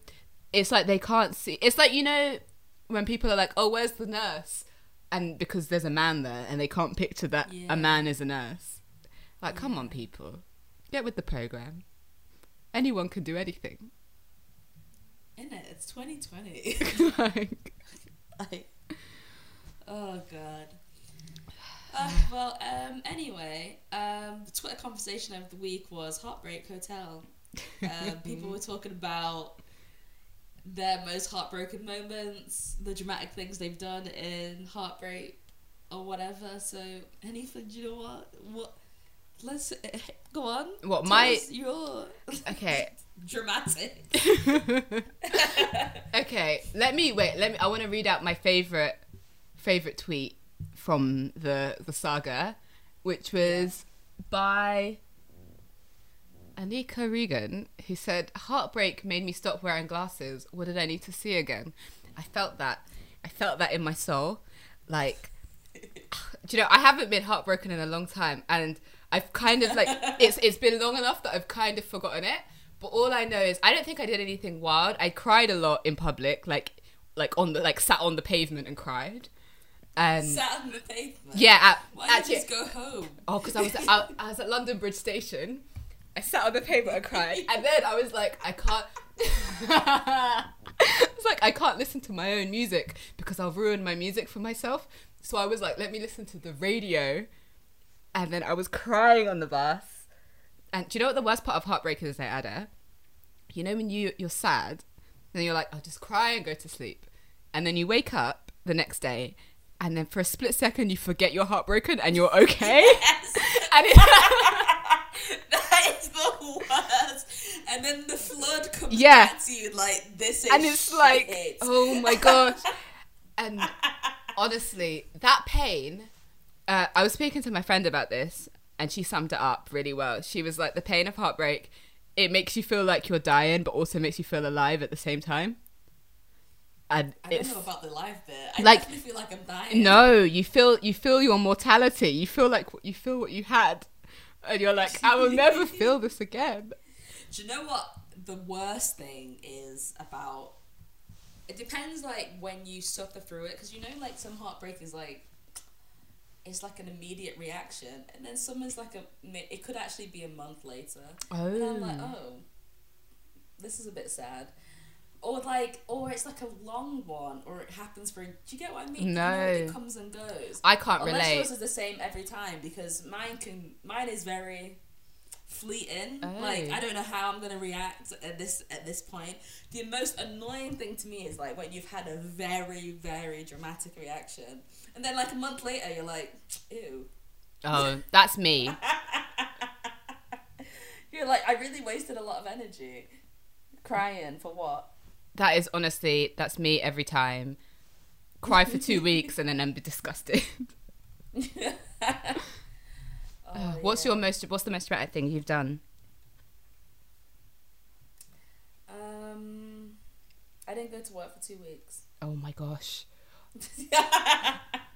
it's like they can't see it's like you know when people are like, "Oh, where's the nurse?" and because there's a man there and they can't picture that Yeah. a man is a nurse. Like, come on people. Get with the program. Anyone can do anything. In it, it's 2020. like, like, oh god. Uh, well, um, anyway, um, the Twitter conversation of the week was Heartbreak Hotel. Uh, people were talking about their most heartbroken moments, the dramatic things they've done in Heartbreak or whatever. So, anything, do you know what? What? Let's go on. What, my- your okay. dramatic. okay, let me wait. Let me. I want to read out my favorite favorite tweet from the the saga, which was by Anika Regan, who said, "Heartbreak made me stop wearing glasses. What did I need to see again?" I felt that. I felt that in my soul. Like, do you know? I haven't been heartbroken in a long time, and I've kind of like it's it's been long enough that I've kind of forgotten it. But all I know is I don't think I did anything wild. I cried a lot in public, like like on the like sat on the pavement and cried. And Sat on the pavement. yeah, at, Why actually, you just go home? oh, because I was I, I was at London Bridge Station. I sat on the pavement and cried, and then I was like, I can't. it's like I can't listen to my own music because I'll ruin my music for myself. So I was like, let me listen to the radio, and then I was crying on the bus. And do you know what the worst part of heartbreak is, Ada? You know when you you're sad, then you're like, I'll just cry and go to sleep, and then you wake up the next day, and then for a split second you forget you're heartbroken and you're okay. Yes. and it, that is the worst. And then the flood comes Yeah. back to you like this is and it's like, oh my gosh. And honestly, that pain. Uh, I was speaking to my friend about this, and she summed it up really well. She was like, the pain of heartbreak, it makes you feel like you're dying, but also makes you feel alive at the same time. And I don't know about the life bit. I like- feel like I'm dying. no, you feel you feel your mortality. You feel like you feel what you had, and you're like, I will never feel this again. Do you know what the worst thing is about? It depends, like when you suffer through it, because you know, like some heartbreak is like it's like an immediate reaction, and then some is like a. It could actually be a month later. oh. And I'm like, oh. oh, this is a bit sad. Or like, or it's like a long one, or it happens for. Do you get what I mean? You know, No. it comes and goes. I can't Unless relate. yours is the same every time, because mine can. Mine is very fleeting. Like Oh. I don't know how I'm gonna react at this at this point. The most annoying thing to me is like when you've had a very very dramatic reaction, and then like a month later you're like, ew. Oh, that's me. You're like, I really wasted a lot of energy crying for what? That is honestly, that's me every time. Cry for two weeks and then I'm disgusted. Uh, what's yeah. your most? What's the most dramatic thing you've done? Um, I didn't go to work for two weeks. Oh my gosh.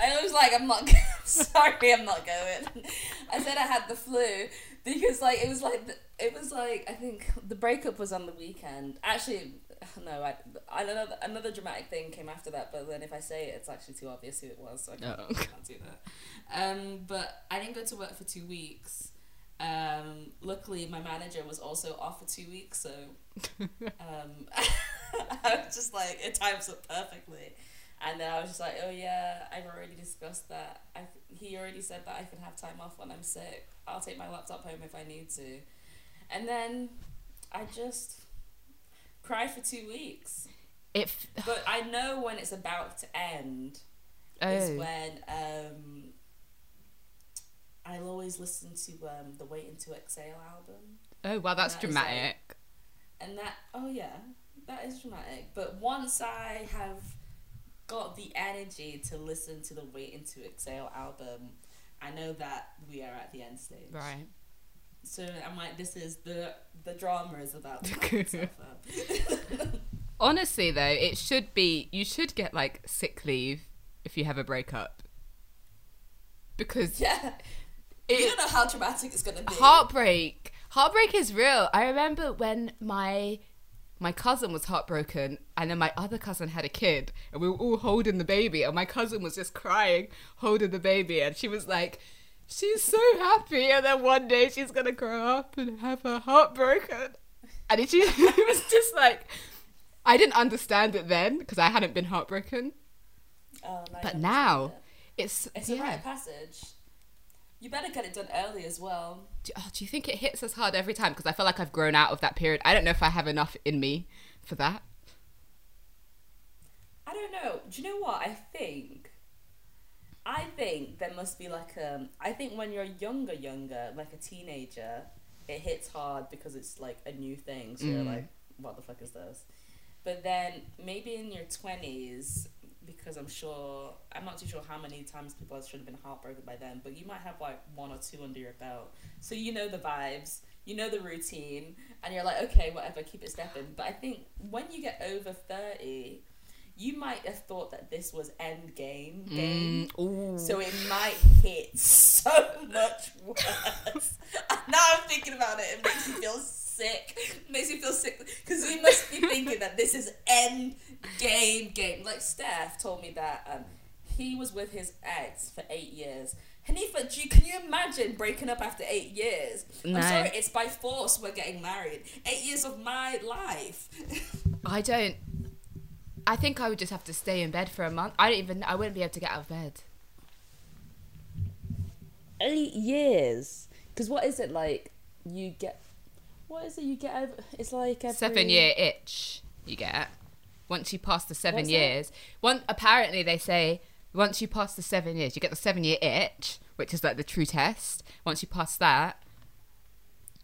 I was like, I'm not. sorry, I'm not going. I said I had the flu because, like, it was like the, it was like I think the breakup was on the weekend. Actually, no, I, I don't know. Another dramatic thing came after that, but then if I say it, it's actually too obvious who it was, so I can't, Oh. can't do that. Um, but I didn't go to work for two weeks. Um, luckily, my manager was also off for two weeks, so um, I was just like, it times up perfectly. And then I was just like, oh yeah, I've already discussed that. I, he already said that I can have time off when I'm sick. I'll take my laptop home if I need to. And then I just cried for two weeks. If But I know when it's about to end oh, is when um, I'll always listen to um, the Waiting to Exhale album. oh wow, that's that dramatic. And that, oh yeah, that is dramatic. But once I have got the energy to listen to the Waiting to Exhale album, I know that we are at the end stage. right. So I'm like, this is the the drama is about to itself. Honestly, though, it should be you should get like sick leave if you have a breakup because yeah, it, you don't know how dramatic it's gonna be. heartbreak heartbreak is real i remember when my my cousin was heartbroken and then my other cousin had a kid and we were all holding the baby and my cousin was just crying holding the baby and she was like she's so happy and then one day she's gonna grow up and have her heart broken and it, she, it was just like i didn't understand it then because i hadn't been heartbroken Oh, no, but now it's, it. it's a yeah rite of passage. You better get it done early as well. do, oh, do you think it hits us hard every time? Because I feel like I've grown out of that period. I don't know if I have enough in me for that. I don't know. Do you know what I think? I think there must be like um. I think when you're younger, younger, like a teenager, it hits hard because it's like a new thing. So you're Mm. like, what the fuck is this? But then maybe in your twenties, because I'm sure I'm not too sure how many times people should have been heartbroken by then, but you might have like one or two under your belt, so you know the vibes, you know the routine, and you're like, okay, whatever, keep it stepping. But I think when you get over thirty, you might have thought that this was end game game. Mm. So it might hit so much worse. Now I'm thinking about it, it makes me feel sick. Makes me feel sick because you must be thinking that this is end game game. Like Steph told me that um, he was with his ex for eight years. Hanifah, do you, can you imagine breaking up after eight years? No. I'm sorry, it's by force we're getting married. Eight years of my life. I don't. I think I would just have to stay in bed for a month. I don't even. I wouldn't be able to get out of bed. eight years. Because what is it like? You get. What is it you get over? It's like every... Seven year itch you get once you pass the seven What's that? years. One apparently they say once you pass the seven years, you get the seven year itch, which is like the true test. Once you pass that,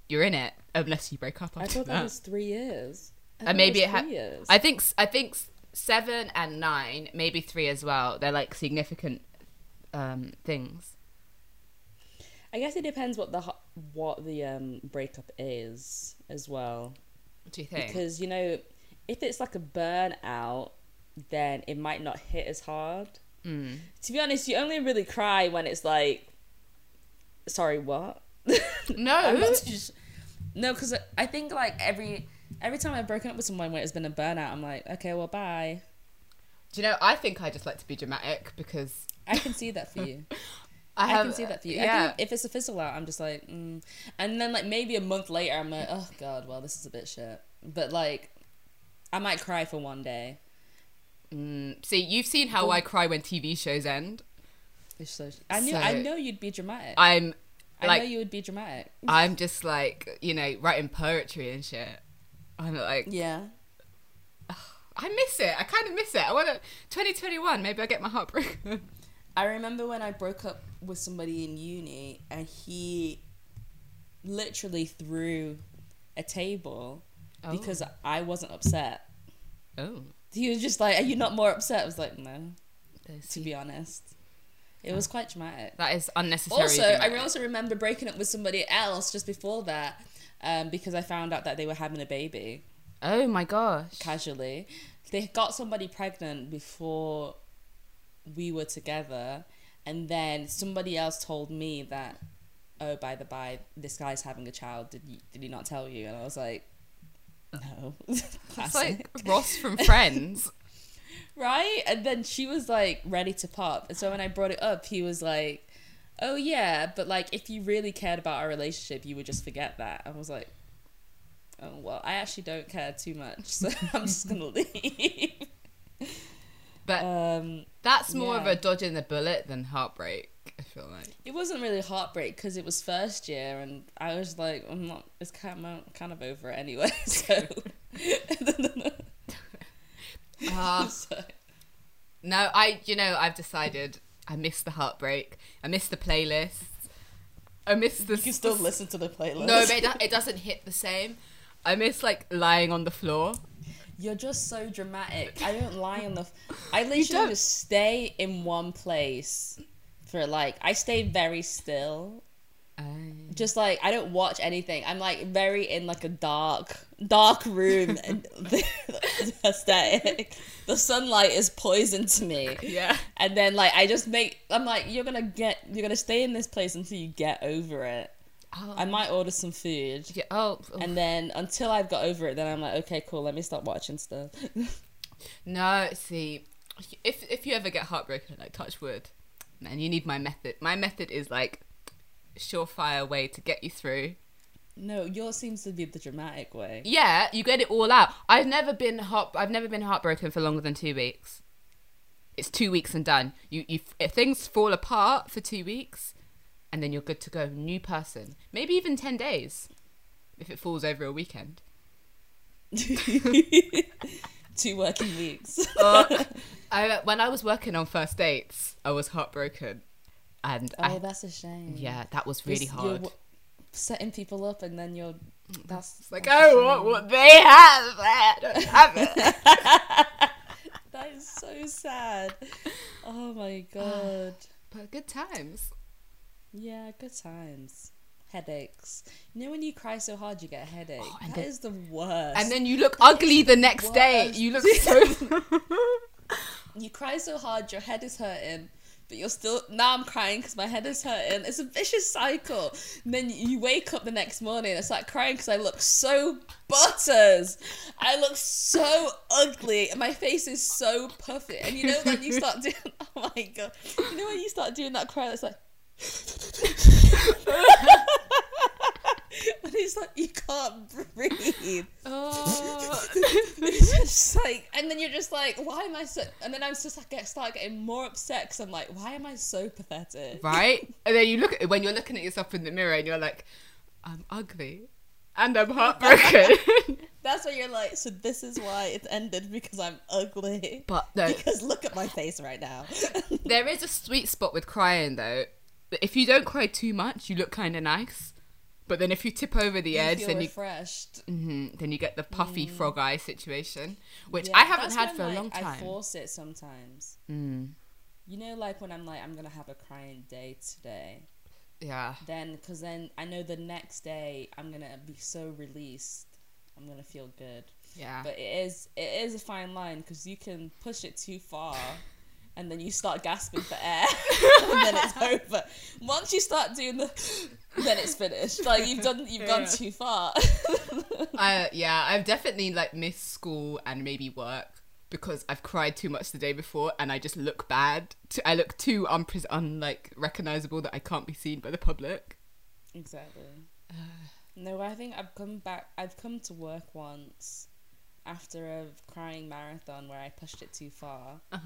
you're in it, unless you break up I thought that was three years. I and maybe it it was had. years. I think I think seven and nine, maybe three as well. They're like significant um, things. I guess it depends what the what the um breakup is as well. What do you think? Because you know, if it's like a burnout, then it might not hit as hard. Mm. To be honest, you only really cry when it's like, sorry, what? No, sh- no, because I think like every every time I've broken up with someone where it's been a burnout, I'm like, okay, well, bye. do you know? I think I just like to be dramatic because I can see that for you. I, I, can see that for you. I Yeah, think if it's a fizzle out, I'm just like, mm. and then like maybe a month later, I'm like, oh god, well, this is a bit shit. But like, I might cry for one day. Mm, see, you've seen how I cry when TV shows end. It's so. I knew. I So- know you'd be dramatic. I'm I know you would be dramatic. I'm just like, you know, writing poetry and shit. I'm like, Yeah. I miss it. I kind of miss it. I want to 2021. Maybe I get my heart broken. I remember when I broke up with somebody in uni, and he literally threw a table because I wasn't upset. oh, He was just like, "Are you not more upset?" I was like, "No." To be honest, It was quite dramatic. That is unnecessary. Also, I also remember breaking up with somebody else just before that um, because I found out that they were having a baby Oh my gosh. casually. They got somebody pregnant before we were together, and then somebody else told me that, oh, by the by, this guy's having a child. Did you, did he not tell you? And I was like, no. It's Classic. like Ross from Friends. right? And then she was like ready to pop. And so when I brought it up, he was like, "Oh yeah, but like if you really cared about our relationship, you would just forget that." I was like, "Oh well, I actually don't care too much, so I'm just gonna leave." But Um, that's more of a dodge in the bullet than heartbreak, I feel like. it wasn't really heartbreak because it was first year, and I was like, "I'm not." It's kind of kind of over it anyway. So. So no, I, you know, I've decided I miss the heartbreak. I miss the playlist. I miss the. you can still listen to the playlist. No, but it, it doesn't hit the same. I miss like lying on the floor. You're just so dramatic. I don't lie on the. I literally just stay in one place for like. I stay very still. Oh. Just like I don't watch anything. I'm like very in like a dark, dark room and the, the aesthetic. The sunlight is poison to me. Yeah. And then like I just make. I'm like you're gonna get. You're gonna stay in this place until you get over it. Oh, I might order some food. yeah, oh. And then until I've got over it, then I'm like, okay, cool. Let me start watching stuff. no. See, if if you ever get heartbroken, like touch wood, man, you need my method. My method is like surefire way to get you through. No, yours seems to be the dramatic way. Yeah, you get it all out. I've never been heart. I've never been heartbroken for longer than two weeks. It's two weeks and done. You you if things fall apart for two weeks, and then you're good to go. New person. Maybe even ten days, if it falls over a weekend. Two working weeks. Uh, I when I was working on first dates, I was heartbroken, and oh, I that's a shame. yeah, that was really hard. W- setting people up, and then you're. That's It's like that's a oh, what they have, I don't have it. That is so sad. Oh my god. but good times. Yeah, good times. Headaches. You know when you cry so hard you get a headache. Oh, and that then- is the worst. And then you look ugly the next day. You look so. you cry so hard your head is hurting but you're still now i'm crying because my head is hurting it's a vicious cycle and then you wake up the next morning and it's like crying because i look so butters i look so ugly and my face is so puffy and you know when you start doing oh my god you know when you start doing that cry that's like and it's like you can't breathe oh. it's just like, and then you're just like, why am I so? And then I'm just like, get start getting more upset because I'm like, why am I so pathetic? right? And then you look at when you're looking at yourself in the mirror and you're like, I'm ugly and I'm heartbroken. That's why you're like, so this is why it ended because I'm ugly. but no, Because look at my face right now. there is a sweet spot with crying though. If you don't cry too much, you look kind of nice. But then if you tip over the you edge, then you refreshed. mhm, then you get the puffy frog eye situation, which Yeah, I haven't had for a like, time. I force it sometimes. Mm, You know, like when I'm like, I'm gonna have a crying day today. yeah. Then, because then I know the next day I'm gonna be so released. I'm gonna feel good. Yeah. but it is it is a fine line because you can push it too far and then you start gasping for air and then it's over. Once you start doing the then it's finished. Like you've done you've gone too far. I yeah, I've definitely like missed school and maybe work because I've cried too much the day before and I just look bad. I look too unpres- unlike recognizable that I can't be seen by the public. exactly. No i think i've come back i've come to work once after a crying marathon where i pushed it too far. Uh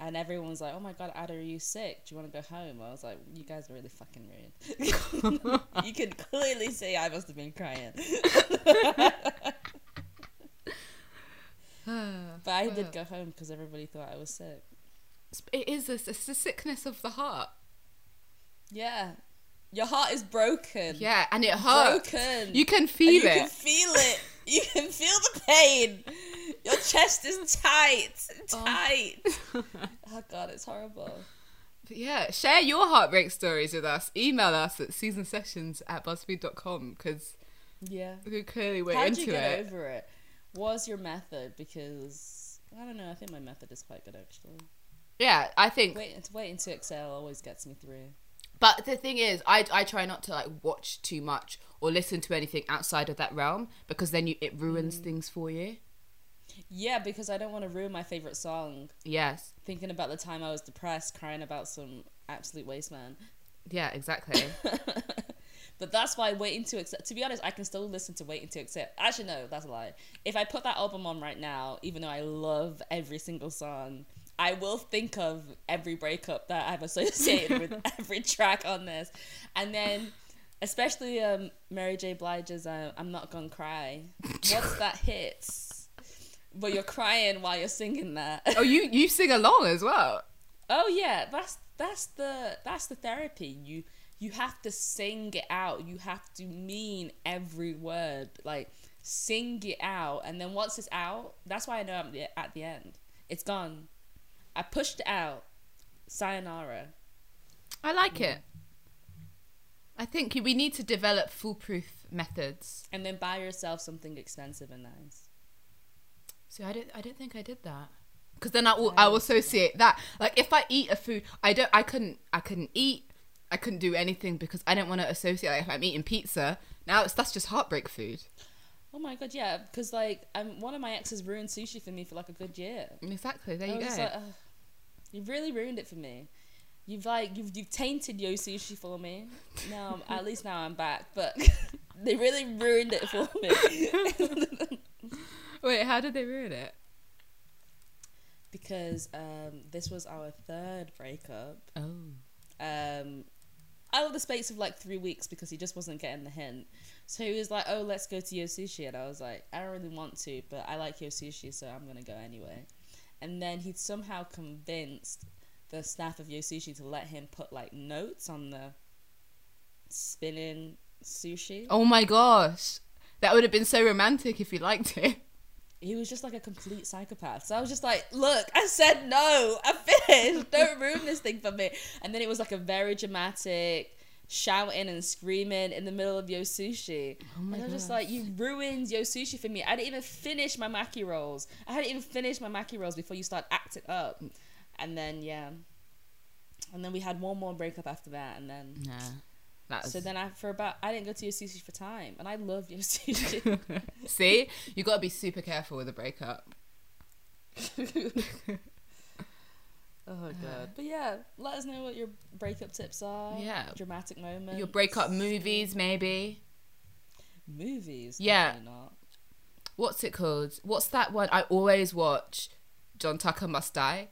huh. everyone was like, "Oh my god, Ada, are you sick? Do you want to go home?" I was like, "You guys are really fucking rude." you can clearly see I must have been crying. But I did go home because everybody thought I was sick. It is a, it's a sickness of the heart. Yeah, your heart is broken. Yeah, and it hurts. broken. You can And feel you can feel it. You can feel the pain. Your chest is tight, tight. Oh god, it's horrible. But yeah, share your heartbreak stories with us. Email us at seasonsessions at buzzfeed.com because Yeah. we clearly we're How'd into you get it. over it? Was your method? Because I don't know. I think my method is quite good actually. Yeah, I think. Wait, waiting to exhale always gets me through. But the thing is, I, I try not to like watch too much or listen to anything outside of that realm because then you it ruins Mm. things for you. Yeah, because I don't want to ruin my favorite song. Yes. Thinking about the time I was depressed, crying about some absolute waste man. Yeah, exactly. But that's why waiting to Exhale. To be honest, I can still listen to waiting to Exhale. Actually, no, that's a lie. If I put that album on right now, even though I love every single song, I will think of every breakup that I've associated with every track on this, and then. Especially um, Mary J. Blige's uh, "I'm Not Gonna Cry." What's that hits, but you're crying while you're singing that. oh, you you sing along as well. Oh yeah, that's that's the that's the therapy. You you have to sing it out. You have to mean every word. Like sing it out, and then once it's out, that's why I know I'm the- at the end. It's gone. I pushed it out. Sayonara. I like it. I think we need to develop foolproof methods. And then buy yourself something expensive and nice. So I don't I don't think I did that. Because then I will I will associate that. Like if I eat a food, I don't I couldn't I couldn't eat. I couldn't do anything because I didn't want to associate. Like if I'm eating pizza, now it's that's just heartbreak food. Oh my god, yeah, because like um, one of my exes ruined sushi for me for like a good year. Exactly. There I you was go. like, "Ugh, you've really ruined it for me. You've like you've you've tainted Yo Sushi for me. Now at least now I'm back, but they really ruined it for me Wait, how did they ruin it? because um, this was our third breakup. Oh. Um, out of the space of like three weeks because he just wasn't getting the hint. So he was like, "Oh, let's go to Yo Sushi," and I was like, "I don't really want to, but I like Yo Sushi, so I'm gonna go anyway." And then he'd somehow convinced the staff of Yo Sushi to let him put like notes on the spinning sushi. Oh my gosh. That would have been so romantic if he liked it. He was just like a complete psychopath. So I was just like, "Look, I said no. I finished. Don't ruin this thing for me." And then it was like a very dramatic shouting and screaming in the middle of Yo Sushi. Oh and I was just like, "You ruined Yo Sushi for me. I didn't even finish my maki rolls. I hadn't even finished my maki rolls before you start acting up." And then yeah, and then we had one more breakup after that, and then Nah. That's so then I for about I didn't go to Yo Sushi for time, and I love Yo Sushi. See? You gotta be super careful with a breakup. Oh god. But yeah, let us know what your breakup tips are. Yeah. Dramatic moments. Your breakup movies, maybe. Movies. Yeah. Not. What's it called? What's that one I always watch? John Tucker Must Die.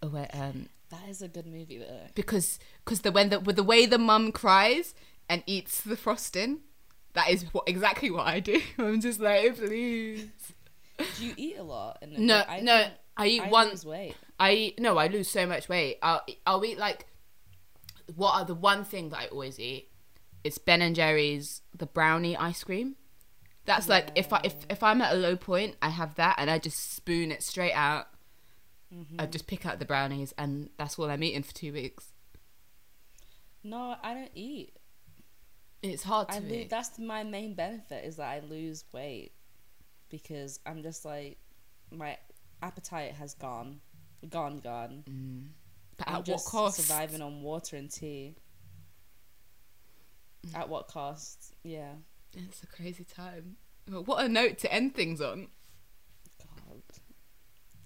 Oh, wait, um, That is a good movie though. because because the when the with the way the mum cries and eats the frosting, that is what exactly what I do. I'm just like, please. Do you eat a lot? And No, I no. I eat I one. lose weight. I eat, no, I lose so much weight. I'll I'll eat like what are the one thing that I always eat? It's Ben and Jerry's the brownie ice cream. That's like if I if if I'm at a low point, I have that and I just spoon it straight out. I just pick out the brownies and that's all I'm eating for two weeks. No, I don't eat. It's hard to I that's my main benefit is that I lose weight because I'm just like my appetite has gone, gone, gone. Mm. But I'm at what just cost? Surviving on water and tea. Mm. At what cost? Yeah. It's a crazy time. What a note to end things on.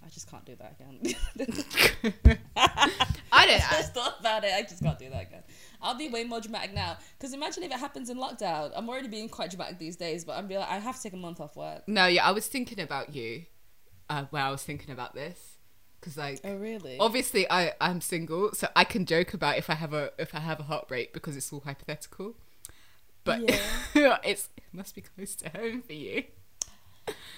I just can't do that again. I don't. just thought about it. I just can't do that again. I'll be way more dramatic now. Because imagine if it happens in lockdown. I'm already being quite dramatic these days, but I'm be like, I have to take a month off work. No, yeah, I was thinking about you uh, when I was thinking about this because, like, Oh really? obviously I I'm single, so I can joke about if I have a if I have a heartbreak because it's all hypothetical. But it's it must be close to home for you.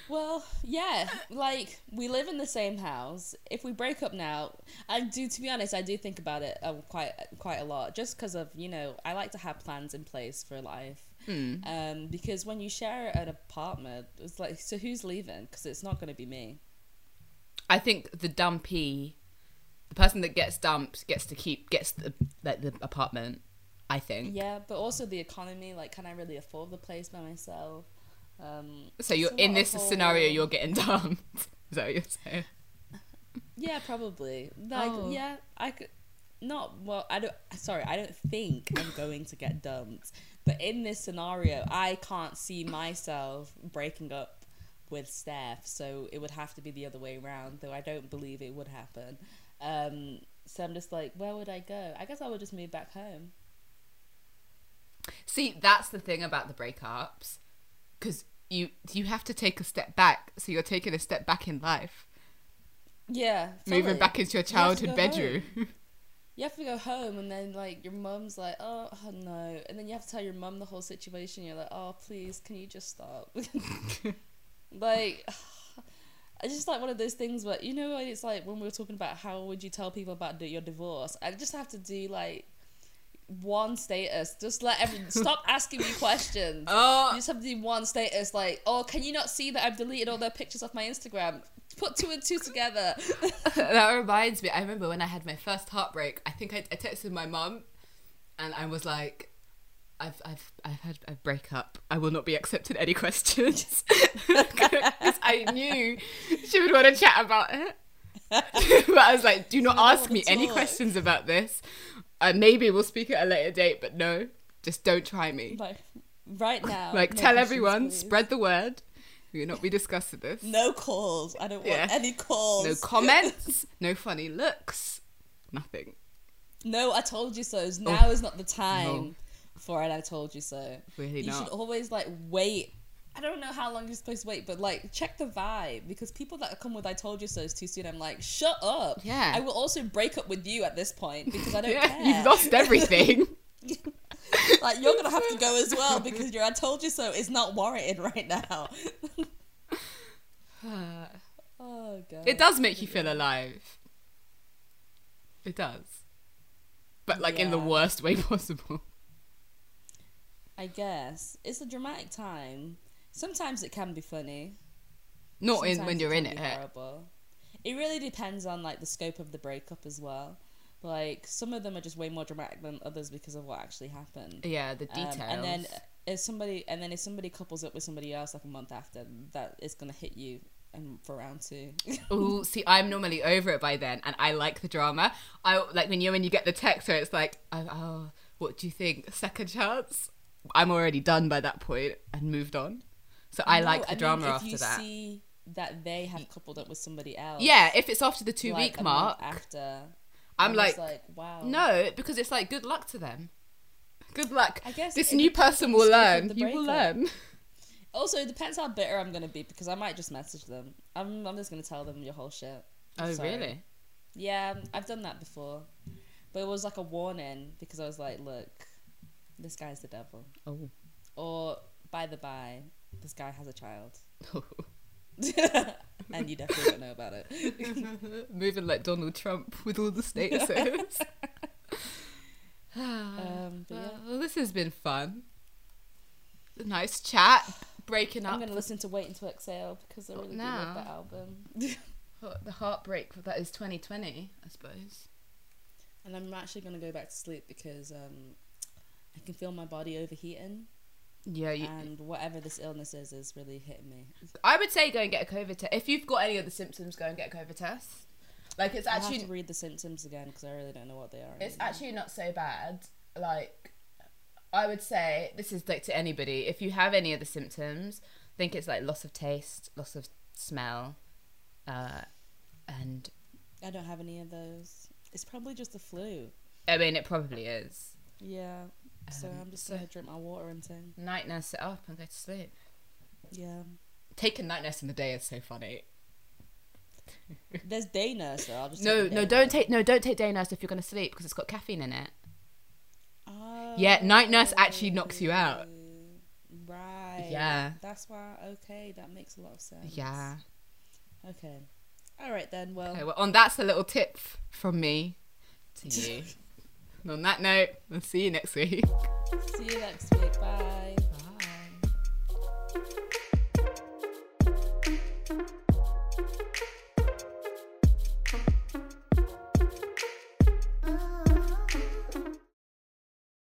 Well, yeah, like we live in the same house. If we break up now, I do. To be honest, I do think about it uh, quite quite a lot, just because of you know I like to have plans in place for life. Um, because when you share an apartment, it's like, so who's leaving? Because it's not going to be me. I think the dumpy the person that gets dumped gets to keep gets the like the apartment. I think. Yeah, but also the economy. Like, can I really afford the place by myself? Um, So you're in this of scenario, you're getting dumped. Is that what you're saying? Yeah, probably. Like, Oh. yeah, I could. Not well. I don't. Sorry, I don't think I'm going to get dumped. But in this scenario, I can't see myself breaking up with Steph. So it would have to be the other way around. Though I don't believe it would happen. Um, so I'm just like, where would I go? I guess I would just move back home. See, that's the thing about the breakups, because you you have to take a step back. So you're taking a step back in life, Yeah, moving back into your You childhood go bedroom. You have to go home, and then like your mum's like, oh, oh no, and then you have to tell your mum the whole situation. You're like, oh please, can you just stop? like, it's just like one of those things where you know, it's like when we were talking about how would you tell people about your divorce. I just have to do like one status. Just let every stop asking me questions. Oh. You just have to do one status like, oh, can you not see that I've deleted all their pictures off my Instagram? Put two and two together. that reminds me. I remember when I had my first heartbreak. I think I, I texted my mum, and I was like, "I've I've I've had a breakup. I will not be accepting any questions." Because I knew she would want to chat about it. but I was like, "Do not ask me any talk. questions about this. Uh, maybe we'll speak at a later date, but no, just don't try me. like right now. Like, no tell everyone, please. spread the word. We will not be discussing this. No calls. I don't want any calls. No comments. no funny looks. Nothing. No, I told you so. Now is not the time No. for it. I told you so. Really you not. should always like wait. I don't know how long you're supposed to wait, but like check the vibe because people that come with "I told you so" is too soon. I'm like, shut up. Yeah. I will also break up with you at this point because I don't yeah, care. you've lost everything. like you're gonna have to go as well because your "I told you so" is not warranted right now. oh god. it does make you feel alive. It does. But like in the worst way possible. I guess it's a dramatic time. Sometimes it can be funny. Not in when you're in can it. horrible. It really depends on like the scope of the breakup as well. Like some of them are just way more dramatic than others because of what actually happened. Yeah, the Um, details. and then if somebody and then if somebody couples up with somebody else like a month after, that is gonna hit you and for round two. Oh, see, I'm normally over it by then, and I like the drama. I like when you when you get the text where it's like, oh, oh, what do you think? Second chance? I'm already done by that point and moved on. So I No, like the mean, drama if after you that. See that they have coupled up with somebody else. yeah, if it's after the two like, week mark, after. I'm I like, like, wow. no, because it's like good luck to them. Good luck. I guess this new person will learn. You will learn. Also, it depends how bitter I'm gonna be because I might just message them. I'm, I'm just gonna tell them your whole shit. Oh, Sorry. really? Yeah, I've done that before, but it was like a warning because I was like, look, this guy's the devil. Oh. Or by the by, this guy has a child, and you definitely don't know about it. Moving like Donald Trump with all the statuses. Um, yeah. well, this has been fun. A nice chat. Breaking up. I'm gonna listen to Wait Until Exhale because I really do love that album. the heartbreak that is 2020, I suppose. and I'm actually gonna go back to sleep because um, I can feel my body overheating, Yeah, you, and whatever this illness is is really hitting me. I would say go and get a COVID test. If you've got any of the symptoms, go and get a COVID test. Like it's I have actually to read the symptoms again because I really don't know what they are. it's anymore. actually not so bad. Like I would say this is like to anybody. If you have any of the symptoms, think it's like loss of taste, loss of smell, uh, and I don't have any of those. It's probably just the flu. I mean it probably is. Yeah. So Um, I'm just so- gonna drink my water and thing. Night nurse it up and go to sleep. Yeah. Taking night nurse in the day is so funny. There's day nurse though. I'll just No, no, don't nurse. take no, don't take day nurse if you're gonna sleep because it's got caffeine in it. Oh, Yeah, night nurse actually knocks you out. Right. Yeah. That's why. Okay, that makes a lot of sense. Yeah. Okay. All right then. Well. Okay, well, on that's a little tip from me to you. And on that note, we'll see you next week. See you next week. Bye. Bye.